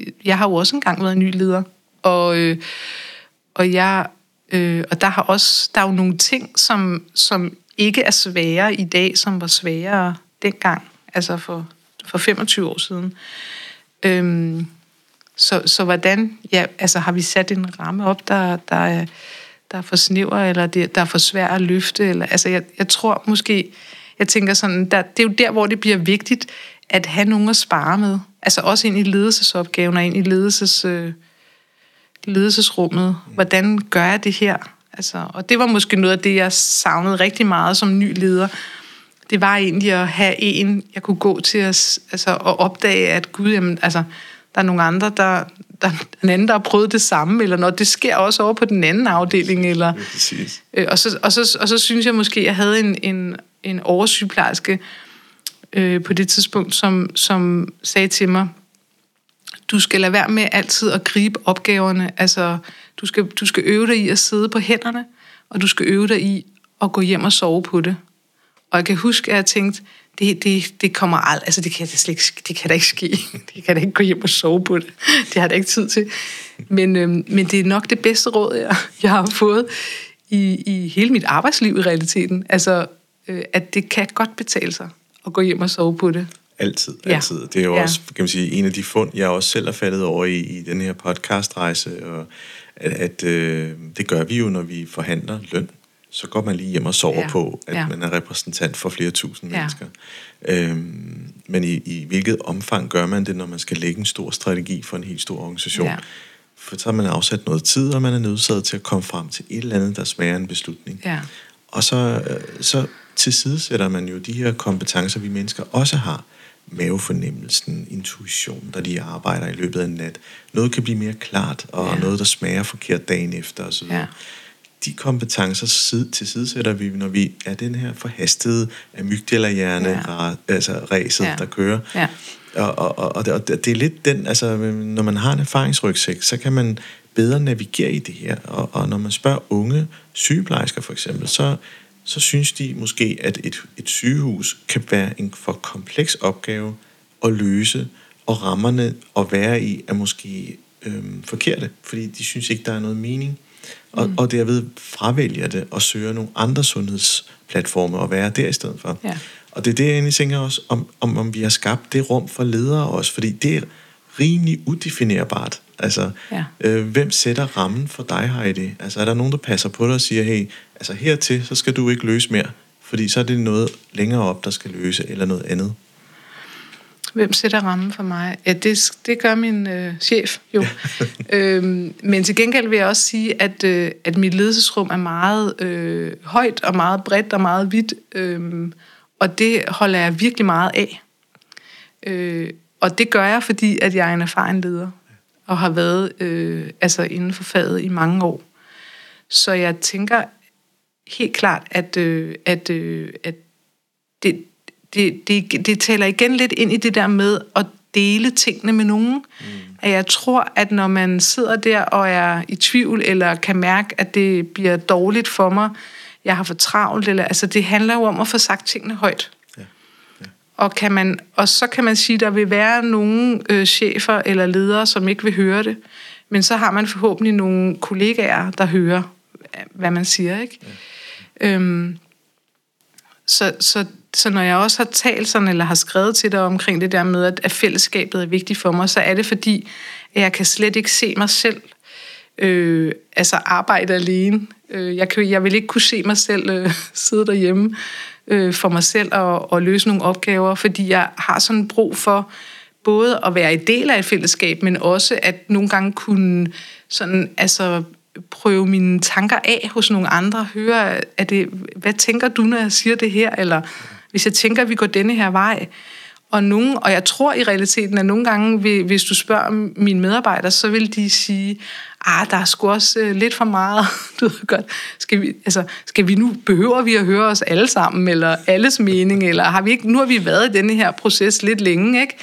øh, jeg har jo også engang været ny leder, og, øh, og jeg, øh, og der har også, der er jo nogle ting, som, som ikke er svære i dag, som var sværere dengang, altså for, for 25 år siden. Øhm, så, så hvordan, ja, altså har vi sat en ramme op, der, der, er, der er for snæver, eller det, der er for svært at løfte? Eller, altså jeg, jeg tror måske, jeg tænker sådan, der, det er jo der, hvor det bliver vigtigt, at have nogen at spare med. Altså også ind i ledelsesopgaven og ind i ledelses, øh, ledelsesrummet. Hvordan gør jeg det her? Altså, og det var måske noget af det, jeg savnede rigtig meget som ny leder. Det var egentlig at have en, jeg kunne gå til at, altså, at opdage, at gud, jamen, altså, der er nogle andre, der, der en anden, der har prøvet det samme, eller når det sker også over på den anden afdeling. Eller, ja, øh, og, så, og, så, og så synes jeg måske, at jeg havde en, en, en oversygeplejerske øh, på det tidspunkt, som, som sagde til mig, du skal lade være med altid at gribe opgaverne. Altså, du skal, du skal øve dig i at sidde på hænderne, og du skal øve dig i at gå hjem og sove på det. Og jeg kan huske, at jeg tænkte, det, det, det kommer aldrig, altså det kan, det, slet ikke, det kan da ikke ske. *laughs* Det kan da ikke gå hjem og sove på det. Det har da ikke tid til. Men, øhm, men det er nok det bedste råd, jeg, jeg har fået i, i hele mit arbejdsliv i realiteten. Altså, øh, at det kan godt betale sig at gå hjem og sove på det. Altid, altid. Ja. Det er jo ja. også, kan man sige, en af de fund, jeg også selv har faldet over i, i den her podcastrejse, og at, at øh, det gør vi jo, når vi forhandler løn så går man lige hjem og sover ja. på, at ja. man er repræsentant for flere tusind ja. mennesker. Øhm, men i, i hvilket omfang gør man det, når man skal lægge en stor strategi for en helt stor organisation? Ja. For så har man afsat noget tid, og man er nødsaget til at komme frem til et eller andet, der smager en beslutning. Ja. Og så, øh, så tilsidesætter man jo de her kompetencer, vi mennesker også har. Mavefornemmelsen, intuition, der lige arbejder i løbet af en nat. Noget kan blive mere klart, og ja. noget, der smager forkert dagen efter osv. Ja de kompetencer sid, tilsidesætter vi, når vi er den her forhastede amygdala-hjerne, ja. altså ræset, ja. der kører. Ja. Og, og, og, og, og det er lidt den, altså når man har en erfaringsrygsæk, så kan man bedre navigere i det her. Og, og når man spørger unge sygeplejersker for eksempel, så, så synes de måske, at et, et sygehus kan være en for kompleks opgave at løse, og rammerne at være i er måske øhm, forkerte, fordi de synes ikke, der er noget mening og, mm. og derved fravælger det og søger nogle andre sundhedsplatforme og være der i stedet for. Ja. Og det er det, jeg egentlig tænker også, om, om, om vi har skabt det rum for ledere også, fordi det er rimelig udefinerbart. Altså, ja. øh, hvem sætter rammen for dig, Heidi? Altså, er der nogen, der passer på dig og siger, hey, altså hertil, så skal du ikke løse mere, fordi så er det noget længere op, der skal løse, eller noget andet. Hvem sætter rammen for mig? Ja, det, det gør min øh, chef jo. *laughs* øhm, men til gengæld vil jeg også sige, at, øh, at mit ledelsesrum er meget øh, højt og meget bredt og meget vidt. Øh, og det holder jeg virkelig meget af. Øh, og det gør jeg, fordi at jeg er en erfaren leder, og har været øh, altså inden for faget i mange år. Så jeg tænker helt klart, at, øh, at, øh, at det, det, det, det taler igen lidt ind i det der med at dele tingene med nogen. Mm. At jeg tror, at når man sidder der og er i tvivl, eller kan mærke, at det bliver dårligt for mig, jeg har for travlt, eller, altså det handler jo om at få sagt tingene højt. Ja. Ja. Og, kan man, og så kan man sige, at der vil være nogle øh, chefer eller ledere, som ikke vil høre det. Men så har man forhåbentlig nogle kollegaer, der hører, hvad man siger. Ikke? Ja. Øhm, så, så så når jeg også har talt sådan, eller har skrevet til dig omkring det der med, at, at fællesskabet er vigtigt for mig, så er det fordi, at jeg kan slet ikke se mig selv øh, altså arbejde alene. Øh, jeg, kan, jeg vil ikke kunne se mig selv øh, *laughs* sidde derhjemme øh, for mig selv og, og løse nogle opgaver, fordi jeg har sådan brug for både at være i del af et fællesskab, men også at nogle gange kunne sådan, altså, prøve mine tanker af hos nogle andre, høre, er det, hvad tænker du, når jeg siger det her, eller hvis jeg tænker, at vi går denne her vej. Og, nogen, og jeg tror i realiteten, at nogle gange, hvis du spørger mine medarbejdere, så vil de sige, ah, der er sgu også øh, lidt for meget. *laughs* Du ved godt, skal vi, altså, skal vi nu, behøver vi at høre os alle sammen, eller alles mening, eller har vi ikke, nu har vi været i denne her proces lidt længe, ikke?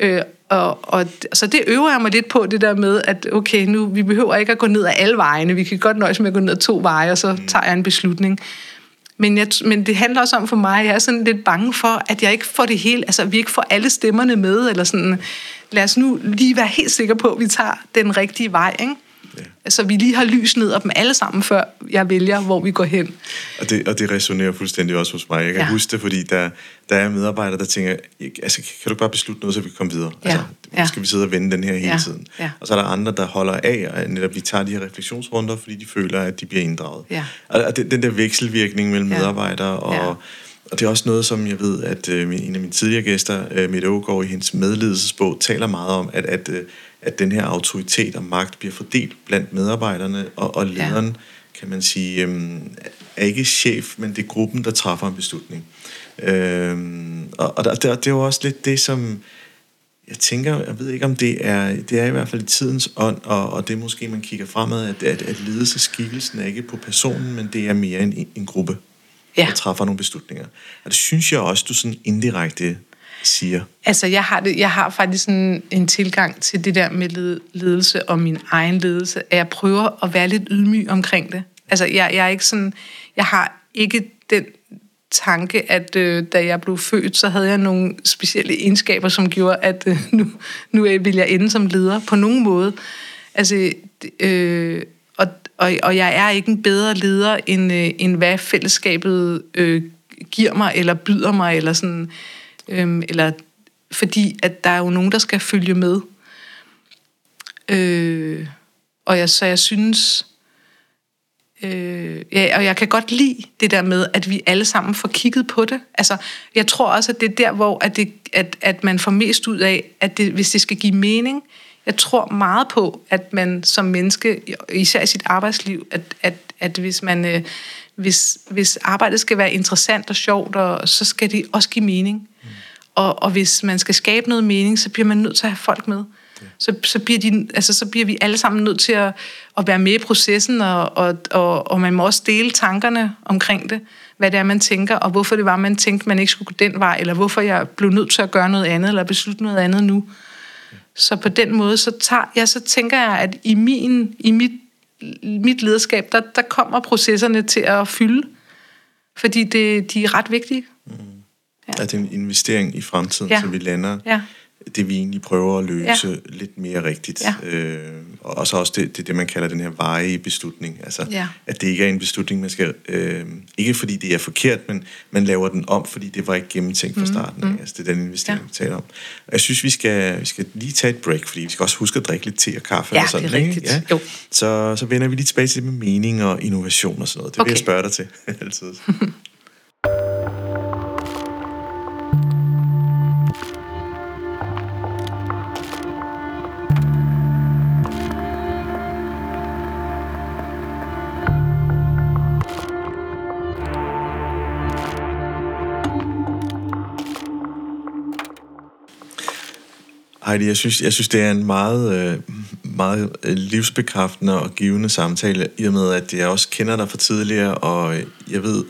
Øh, og, og, så det øver jeg mig lidt på, det der med, at okay, nu, vi behøver ikke at gå ned ad alle vejene, vi kan godt nøjes med at gå ned ad to veje, og så tager jeg en beslutning. Men, jeg, men det handler også om for mig, at jeg er sådan lidt bange for, at jeg ikke får det hele, altså vi ikke får alle stemmerne med, eller sådan, lad os nu lige være helt sikre på, at vi tager den rigtige vej, ikke? Ja. Altså, vi lige har lys ned af dem alle sammen, før jeg vælger, hvor vi går hen. Og det, og det resonerer fuldstændig også hos mig. Jeg kan ja. huske det, fordi der, der er medarbejdere, der tænker, altså, kan du bare beslutte noget, så vi kan komme videre? Ja. Altså, ja. skal vi sidde og vende den her hele ja. tiden? Ja. Og så er der andre, der holder af, og netop vi tager de her refleksionsrunder, fordi de føler, at de bliver inddraget. Ja. Og den, den der vekselvirkning mellem ja. medarbejdere og... Ja. Og det er også noget, som jeg ved, at øh, en af mine tidligere gæster, øh, Mette Ågaard, i hendes medledelsesbog, taler meget om, at, at øh, at den her autoritet og magt bliver fordelt blandt medarbejderne, og, og lederen, ja. kan man sige, øhm, er ikke chef, men det er gruppen, der træffer en beslutning. Øhm, og og der, der, det er jo også lidt det, som jeg tænker, jeg ved ikke om det er, det er i hvert fald i tidens ånd, og, og det er måske, man kigger fremad, at, at, at ledelseskikkelsen er ikke på personen, men det er mere en, en gruppe, ja. der træffer nogle beslutninger. Og det synes jeg også, du sådan indirekte siger? Altså, jeg har, det, jeg har faktisk en, en tilgang til det der med ledelse og min egen ledelse, at jeg prøver at være lidt ydmyg omkring det. Altså, jeg, jeg er ikke sådan, jeg har ikke den tanke, at øh, da jeg blev født, så havde jeg nogle specielle egenskaber, som gjorde, at øh, nu, nu vil jeg ende som leder på nogen måde. Altså, øh, og, og, og jeg er ikke en bedre leder, end, øh, end hvad fællesskabet øh, giver mig, eller byder mig, eller sådan øhm, eller fordi at der er jo nogen, der skal følge med. Øh, og jeg, så jeg synes, øh, ja, og jeg kan godt lide det der med, at vi alle sammen får kigget på det. Altså, jeg tror også, at det er der, hvor at det, at, at man får mest ud af, at det, hvis det skal give mening. Jeg tror meget på, at man som menneske, især i sit arbejdsliv, at, at, at hvis man... Øh, hvis, hvis arbejdet skal være interessant og sjovt, og, så skal det også give mening. Og, og hvis man skal skabe noget mening, så bliver man nødt til at have folk med. Ja. Så, så, bliver de, altså, så bliver vi alle sammen nødt til at, at være med i processen, og, og, og, og man må også dele tankerne omkring det. Hvad det er, man tænker, og hvorfor det var, man tænkte, man ikke skulle gå den vej, eller hvorfor jeg blev nødt til at gøre noget andet, eller beslutte noget andet nu. Ja. Så på den måde, så, tager, ja, så tænker jeg, at i, min, i mit, mit lederskab, der, der kommer processerne til at fylde, fordi det, de er ret vigtige. Mm. Ja. At det er en investering i fremtiden, ja. så vi lander ja. Det, vi egentlig prøver at løse ja. lidt mere rigtigt. Ja. Øh, og så også det, det, det, man kalder den her veje beslutning. Altså, ja. at det ikke er en beslutning, man skal... Øh, ikke fordi det er forkert, men man laver den om, fordi det var ikke gennemtænkt fra mm, starten. Mm. Altså, det er den investering, ja. vi taler om. Og jeg synes, vi skal, vi skal lige tage et break, fordi vi skal også huske at drikke lidt te og kaffe. Ja, og sådan, det er rigtigt. Ja? Jo. Så, så vender vi lige tilbage til det med mening og innovation og sådan noget. Det okay. vil jeg spørge dig til *laughs* altid. Heidi, jeg synes, jeg synes, det er en meget, øh, meget øh, livsbekræftende og givende samtale, i og med, at jeg også kender dig fra tidligere, og jeg ved,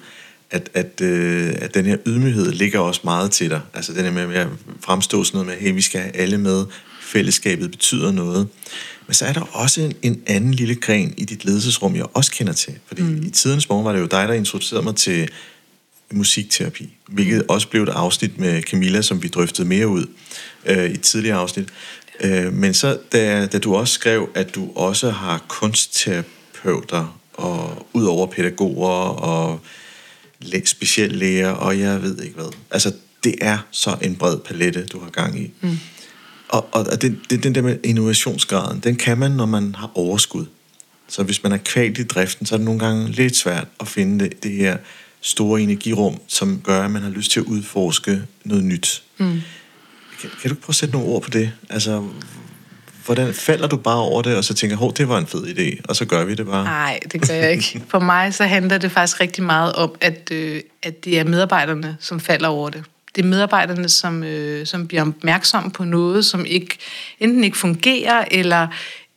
at, at, øh, at den her ydmyghed ligger også meget til dig. Altså den her med at fremstå sådan noget med, hey, vi skal have alle med, fællesskabet betyder noget. Men så er der også en, en anden lille gren i dit ledelsesrum, jeg også kender til. Fordi mm. i tidens morgen var det jo dig, der introducerede mig til musikterapi, hvilket mm. også blev et afsnit med Camilla, som vi drøftede mere ud øh, i et tidligere afsnit. Øh, men så, da, da du også skrev, at du også har kunstterapeuter, og ud over pædagoger og speciallæger, og jeg ved ikke hvad. Altså, det er så en bred palette, du har gang i. Mm. Og, og, og den, den, den der med innovationsgraden, den kan man, når man har overskud. Så hvis man er kvalt i driften, så er det nogle gange lidt svært at finde det, det her store energirum, som gør, at man har lyst til at udforske noget nyt. Mm. Kan, kan du prøve at sætte nogle ord på det? Altså, hvordan falder du bare over det, og så tænker, hov, det var en fed idé, og så gør vi det bare? Nej, det gør jeg ikke. *laughs* For mig så handler det faktisk rigtig meget om, at, øh, at det er medarbejderne, som falder over det. Det er medarbejderne, som, øh, som bliver opmærksom på noget, som ikke enten ikke fungerer, eller,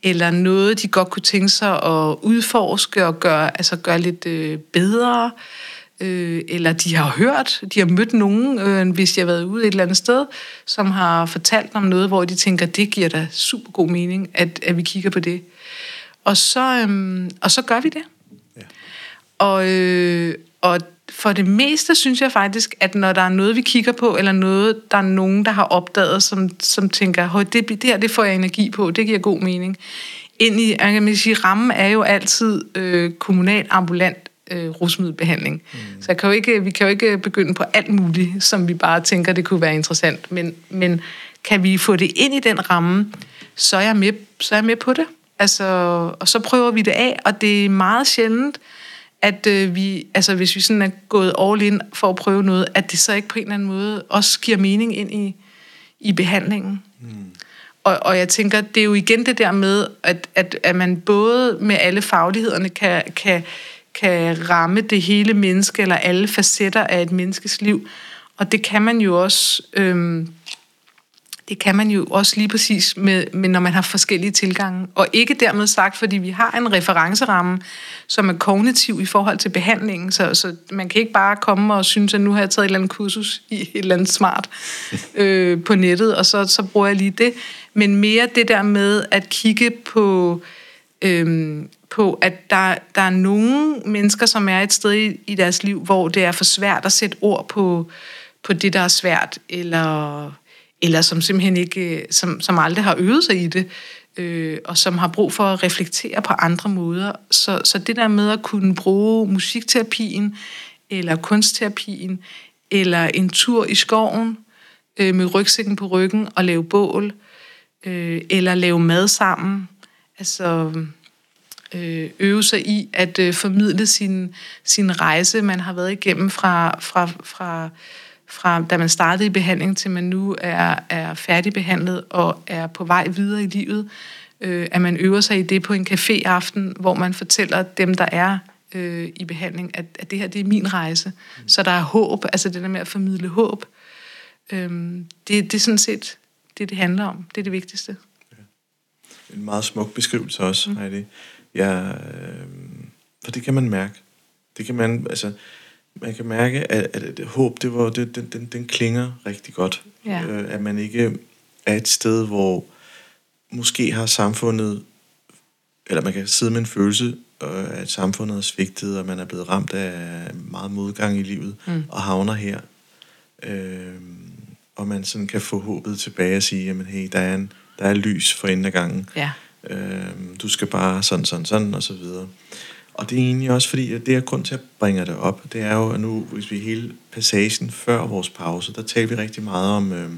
eller noget, de godt kunne tænke sig at udforske og gøre, altså gøre lidt øh, bedre. Øh, eller de har hørt, de har mødt nogen, øh, hvis de har været ude et eller andet sted, som har fortalt om noget, hvor de tænker, det giver da super god mening, at, at vi kigger på det. Og så, øh, og så gør vi det. Ja. Og, øh, og for det meste synes jeg faktisk, at når der er noget, vi kigger på, eller noget, der er nogen, der har opdaget, som, som tænker, det, det her det får jeg energi på, det giver god mening. Ind i, jeg kan sige, rammen er jo altid øh, kommunal ambulant øh, rusmiddelbehandling. Mm. Så jeg kan jo ikke, vi kan jo ikke begynde på alt muligt, som vi bare tænker, det kunne være interessant. Men, men kan vi få det ind i den ramme, så er jeg med, så er jeg med på det. Altså, og så prøver vi det af, og det er meget sjældent, at øh, vi, altså hvis vi sådan er gået all in for at prøve noget, at det så ikke på en eller anden måde også giver mening ind i, i behandlingen. Mm. Og, og jeg tænker, det er jo igen det der med, at, at, at man både med alle faglighederne kan, kan, kan ramme det hele menneske, eller alle facetter af et menneskes liv. Og det kan man jo også... Øhm, det kan man jo også lige præcis, med, med, når man har forskellige tilgange. Og ikke dermed sagt, fordi vi har en referenceramme, som er kognitiv i forhold til behandlingen. Så, så man kan ikke bare komme og synes, at nu har jeg taget et eller andet kursus i et eller andet smart *laughs* øh, på nettet, og så, så bruger jeg lige det. Men mere det der med at kigge på, øh, øhm, på at der, der er nogle mennesker, som er et sted i, i deres liv, hvor det er for svært at sætte ord på, på det, der er svært, eller eller som simpelthen ikke, øh, som, som aldrig har øvet sig i det, øh, og som har brug for at reflektere på andre måder. Så, så det der med at kunne bruge musikterapien, eller kunstterapien, eller en tur i skoven øh, med rygsækken på ryggen og lave bål, øh, eller lave mad sammen, altså øh, øve sig i at øh, formidle sin, sin rejse, man har været igennem fra, fra, fra fra da man startede i behandling til man nu er, er færdigbehandlet og er på vej videre i livet, øh, at man øver sig i det på en café-aften, hvor man fortæller dem, der er øh, i behandling, at, at det her det er min rejse. Mm. Så der er håb, altså det der med at formidle håb. Øh, det, det er sådan set det, det handler om. Det er det vigtigste. En meget smuk beskrivelse også, mm. Heidi. Ja, øh, for det kan man mærke. Det kan man, altså, man kan mærke, at, at, at håb, det var, det, den, den, den klinger rigtig godt. Ja. Øh, at man ikke er et sted, hvor måske har samfundet, eller man kan sidde med en følelse, øh, at samfundet er svigtet, og man er blevet ramt af meget modgang i livet, mm. og havner her. Øh, og man sådan kan få håbet tilbage og sige, jamen hey, der er, en, der er lys for enden af gangen. Ja. Øh, du skal bare sådan, sådan, sådan, og så videre. Og det er egentlig også fordi, at det er grund til at bringe det op, det er jo, at nu, hvis vi hele passagen før vores pause, der taler vi rigtig meget om, øh,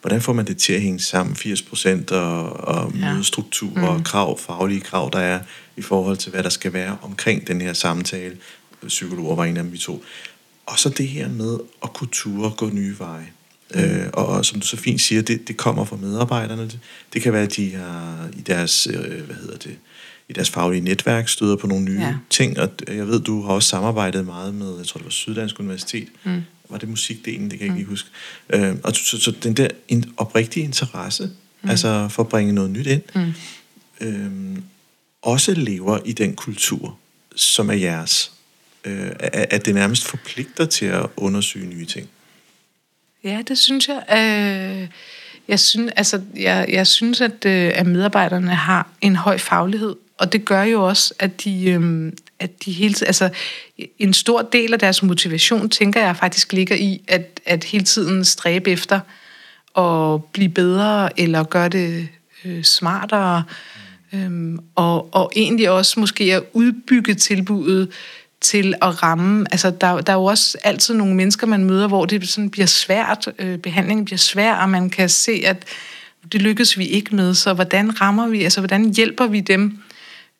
hvordan får man det til at hænge sammen, 80% og, og ja. mødestruktur mm. og krav, faglige krav, der er i forhold til, hvad der skal være omkring den her samtale. Psykologer var en af dem, vi to. Og så det her med at kunne ture gå nye veje. Øh, og, og som du så fint siger, det, det kommer fra medarbejderne. Det, det kan være, at de har i deres, øh, hvad hedder det, i deres faglige netværk støder på nogle nye ja. ting, og jeg ved, du har også samarbejdet meget med, jeg tror det var Syddansk Universitet, mm. var det musikdelen, det kan jeg mm. ikke huske. Øh, og så, så den der in, oprigtige interesse mm. altså for at bringe noget nyt ind, mm. øhm, også lever i den kultur, som er jeres. Øh, at det nærmest forpligter til at undersøge nye ting. Ja, det synes jeg. Øh, jeg, synes, altså, jeg, jeg synes, at, øh, at medarbejderne har en høj faglighed, og det gør jo også, at de, øh, at de hele altså en stor del af deres motivation, tænker jeg faktisk ligger i, at, at hele tiden stræbe efter at blive bedre, eller gøre det øh, smartere, øhm, og, og egentlig også måske at udbygge tilbuddet til at ramme, altså der, der er jo også altid nogle mennesker, man møder, hvor det sådan bliver svært, øh, behandlingen bliver svær, og man kan se, at det lykkes vi ikke med, så hvordan rammer vi, altså hvordan hjælper vi dem,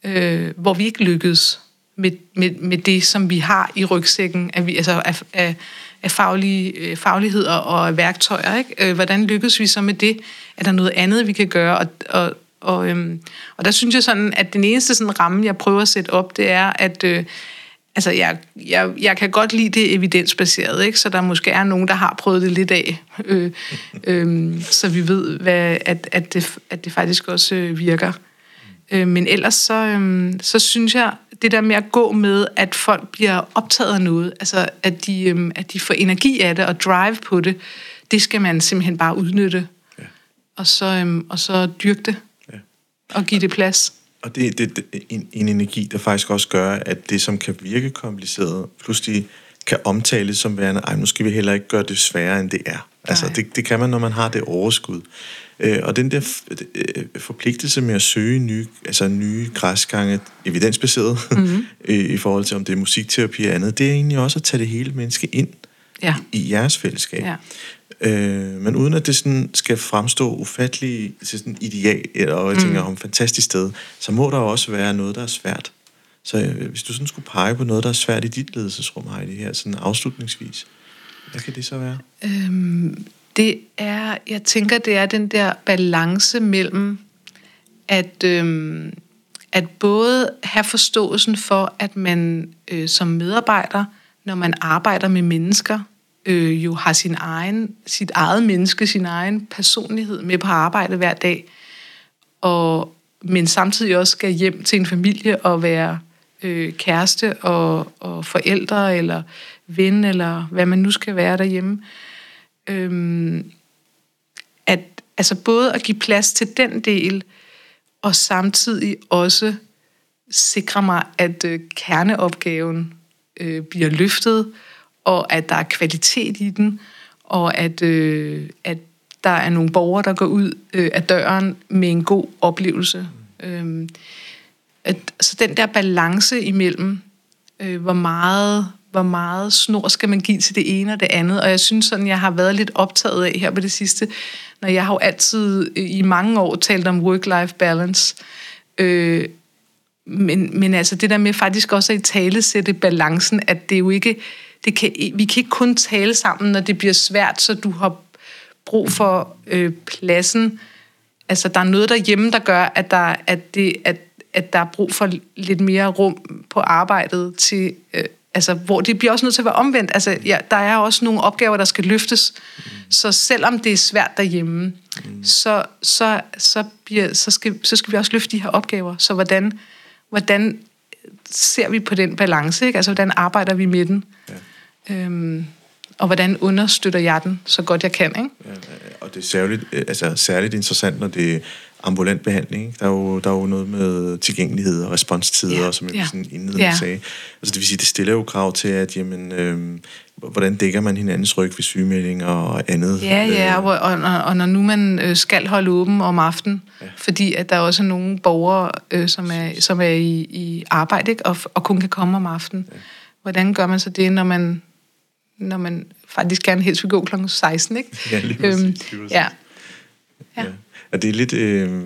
øh, hvor vi ikke lykkes med, med, med det, som vi har i rygsækken, af, vi, altså af, af, af faglige, øh, fagligheder og værktøjer. Ikke? Øh, hvordan lykkes vi så med det? Er der noget andet, vi kan gøre? Og, og, og, øhm, og der synes jeg sådan, at den eneste sådan ramme, jeg prøver at sætte op, det er, at øh, altså jeg, jeg, jeg kan godt lide det evidensbaseret, ikke? så der måske er nogen, der har prøvet det lidt af, øh, øh, så vi ved, hvad, at, at, det, at det faktisk også øh, virker. Øh, men ellers så, øh, så synes jeg, det der med at gå med, at folk bliver optaget af noget, altså at de, øh, at de får energi af det og drive på det, det skal man simpelthen bare udnytte, ja. og, så, øh, og så dyrke det, ja. og give det plads. Og det, det en, en energi, der faktisk også gør, at det, som kan virke kompliceret, pludselig kan omtales som værende, ej, nu skal vi heller ikke gøre det sværere, end det er. Altså, det, det kan man, når man har det overskud. Øh, og den der øh, forpligtelse med at søge nye, altså nye græsgange, evidensbaseret, *laughs* mm-hmm. i forhold til om det er musikterapi og andet, det er egentlig også at tage det hele menneske ind ja. i, i jeres fællesskab. Ja. Øh, men uden at det sådan skal fremstå ufattelig til sådan ideal, og jeg tænker, mm. om fantastisk sted, så må der også være noget, der er svært. Så øh, hvis du sådan skulle pege på noget, der er svært i dit ledelsesrum, Heidi, her sådan afslutningsvis, hvad kan det så være? Øhm, det er, jeg tænker, det er den der balance mellem, at, øhm, at både have forståelsen for, at man øh, som medarbejder, når man arbejder med mennesker, øh, jo har sin egen, sit eget menneske, sin egen personlighed med på arbejde hver dag, og, men samtidig også skal hjem til en familie og være øh, kæreste og, og forældre eller ven, eller hvad man nu skal være derhjemme. Øhm, at altså både at give plads til den del, og samtidig også sikre mig, at øh, kerneopgaven øh, bliver løftet, og at der er kvalitet i den, og at, øh, at der er nogle borgere, der går ud øh, af døren med en god oplevelse. Mm. Øhm, at, så den der balance imellem, øh, hvor meget hvor meget snor skal man give til det ene og det andet. Og jeg synes sådan, jeg har været lidt optaget af her på det sidste, når jeg har jo altid øh, i mange år talt om work-life balance. Øh, men, men altså det der med faktisk også at i tale sætte balancen, at det jo ikke, det kan, vi kan ikke kun tale sammen, når det bliver svært, så du har brug for øh, pladsen. Altså der er noget derhjemme, der gør, at, der, at, det, at, at der er brug for lidt mere rum på arbejdet til øh, altså, hvor det bliver også nødt til at være omvendt. Altså, ja, der er også nogle opgaver, der skal løftes. Mm. Så selvom det er svært derhjemme, mm. så, så, så, bliver, så, skal, så skal vi også løfte de her opgaver. Så hvordan, hvordan ser vi på den balance? Ikke? Altså, hvordan arbejder vi med den? Ja. Øhm, og hvordan understøtter jeg den så godt jeg kan? Ikke? Ja, og det er særligt, altså, særligt interessant, når det ambulant behandling. Ikke? Der, er jo, der er jo noget med tilgængelighed og responstider, ja. som jeg ja. sådan indledende ja. sagde. Altså det vil sige, det stiller jo krav til, at jamen, øh, hvordan dækker man hinandens ryg ved sygemelding og andet. Ja, ja, øh. og, og, og når nu man øh, skal holde åben om aftenen, ja. fordi at der er også nogle borgere, øh, som er, som er i, i arbejde ikke? Og, og kun kan komme om aftenen. Ja. Hvordan gør man så det, når man, når man faktisk gerne helst vil gå kl. 16, ikke? *laughs* Ja, lige præcis, øhm, lige præcis. Ja. Ja. ja. Og det er lidt, øh,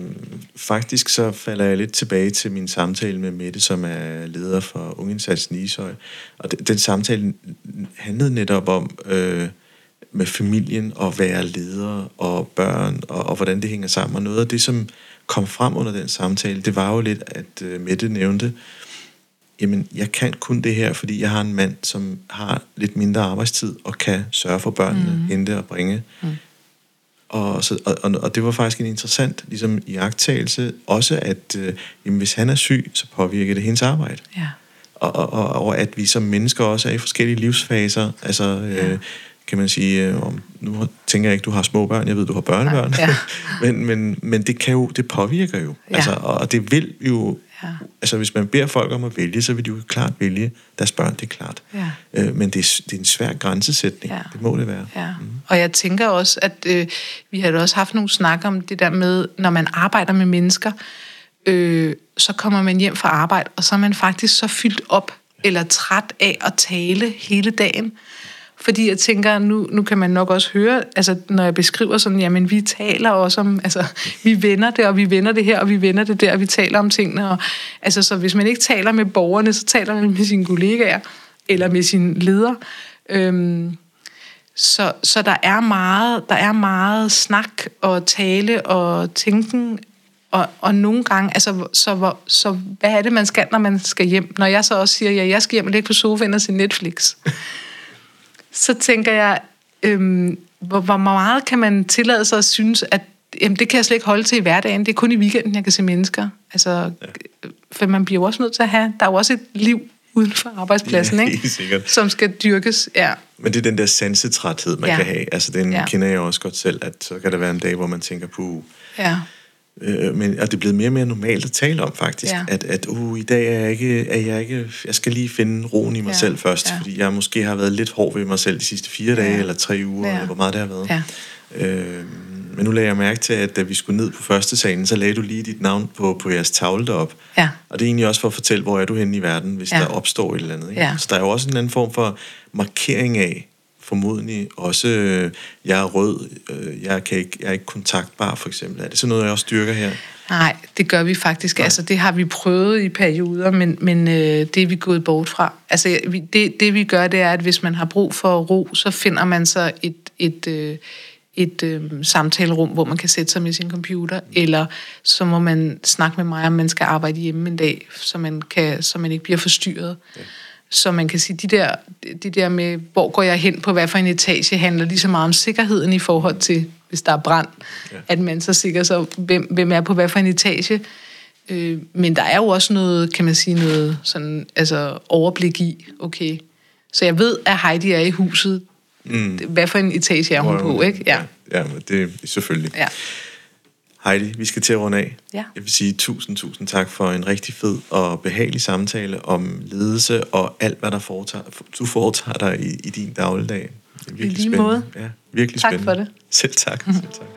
faktisk så falder jeg lidt tilbage til min samtale med Mette, som er leder for Ungeindsatsen i Ishøj. Og den, den samtale handlede netop om øh, med familien og være leder og børn og, og hvordan det hænger sammen. Og noget af det, som kom frem under den samtale, det var jo lidt, at øh, Mette nævnte, jamen jeg kan kun det her, fordi jeg har en mand, som har lidt mindre arbejdstid og kan sørge for børnene, mm. hente og bringe. Mm Og, så, og, og, og det var faktisk en interessant ligesom, iagttagelse, også at øh, jamen, hvis han er syg, så påvirker det hendes arbejde. Ja. Og, og, og, og at vi som mennesker også er i forskellige livsfaser. Altså, øh, Ja. kan man sige, øh, om, nu tænker jeg ikke, du har små børn, jeg ved, du har børnebørn. Nej, ja. *laughs* men, men, men det kan jo, det påvirker jo. Ja. Altså, og det vil jo, Ja. altså hvis man beder folk om at vælge, så vil de jo klart vælge deres børn, det er klart. Ja. Øh, men det er, det er en svær grænsesætning, Ja. det må det være. Ja. Mm. Og jeg tænker også, at øh, vi har også haft nogle snak om det der med, når man arbejder med mennesker, øh, så kommer man hjem fra arbejde, og så er man faktisk så fyldt op eller træt af at tale hele dagen. Fordi jeg tænker, nu, nu kan man nok også høre, altså når jeg beskriver sådan, jamen vi taler også om, altså vi vender det, og vi vender det her, og vi vender det der, og vi taler om tingene. Og, altså så hvis man ikke taler med borgerne, så taler man med sine kollegaer, eller med sin leder. Øhm, så, så der er meget, der er meget snak og tale og tænken, og, og nogle gange, altså, så, hvor, så hvad er det, man skal, når man skal hjem? Når jeg så også siger, ja, jeg skal hjem og ligge på sofaen og se Netflix, så tænker jeg, øhm, hvor, hvor meget kan man tillade sig at synes, at jamen, det kan jeg slet ikke holde til i hverdagen, det er kun i weekenden, jeg kan se mennesker. Altså, ja. For man bliver jo også nødt til at have, der er jo også et liv uden for arbejdspladsen, Ja, ikke? sikkert. som skal dyrkes. Ja. Men det er den der sansetræthed, man Ja. kan have. Altså, den Ja. kender jeg også godt selv, at så kan der være en dag, hvor man tænker på, Ja. Øh, men og det er blevet mere og mere normalt at tale om faktisk, Ja. at, at uh, i dag er jeg, ikke, er jeg ikke, jeg skal lige finde roen i mig Ja, selv først, ja. fordi jeg måske har været lidt hård ved mig selv de sidste fire dage, Ja. eller tre uger, Ja. eller hvor meget det har været. Ja. Øh, men nu lagde jeg mærke til, at da vi skulle ned på første salen, så lagde du lige dit navn på, på jeres tavle derop. Ja. Og det er egentlig også for at fortælle, hvor er du henne i verden, hvis Ja. der opstår et eller andet. Ikke? Ja. Så der er jo også en anden form for markering af, formodentlig også, øh, jeg er rød, øh, jeg, kan ikke, jeg er ikke kontaktbar for eksempel. Er det sådan noget, jeg også styrker her? Nej, det gør vi faktisk. Altså, det har vi prøvet i perioder, men, men øh, det er vi gået bort fra. Altså, vi, det, det vi gør, det er, at hvis man har brug for ro, så finder man så et, et, øh, et øh, samtalerum, hvor man kan sætte sig med sin computer, eller så må man snakke med mig, om man skal arbejde hjemme en dag, så man, kan, så man ikke bliver forstyrret. Ja. Så man kan sige, de der, de der med, hvor går jeg hen på hvad for en etage, handler lige så meget om sikkerheden i forhold til, hvis der er brand, ja. at man så sikrer sig, hvem, hvem er på hvad for en etage. Øh, men der er jo også noget, kan man sige, noget sådan, altså overblik i, okay, så jeg ved, at Heidi er i huset. Mm. Hvad for en etage er hun på, ikke? Ja. Ja, men det er selvfølgelig. ja. Heidi, vi skal til at runde af. Ja. Jeg vil sige tusind, tusind tak for en rigtig fed og behagelig samtale om ledelse og alt, hvad der foretager, du foretager dig i, i din dagligdag. Det er virkelig lige spændende. måde. Ja, virkelig Tak spændende. for det. Selv tak. *laughs* Selv tak.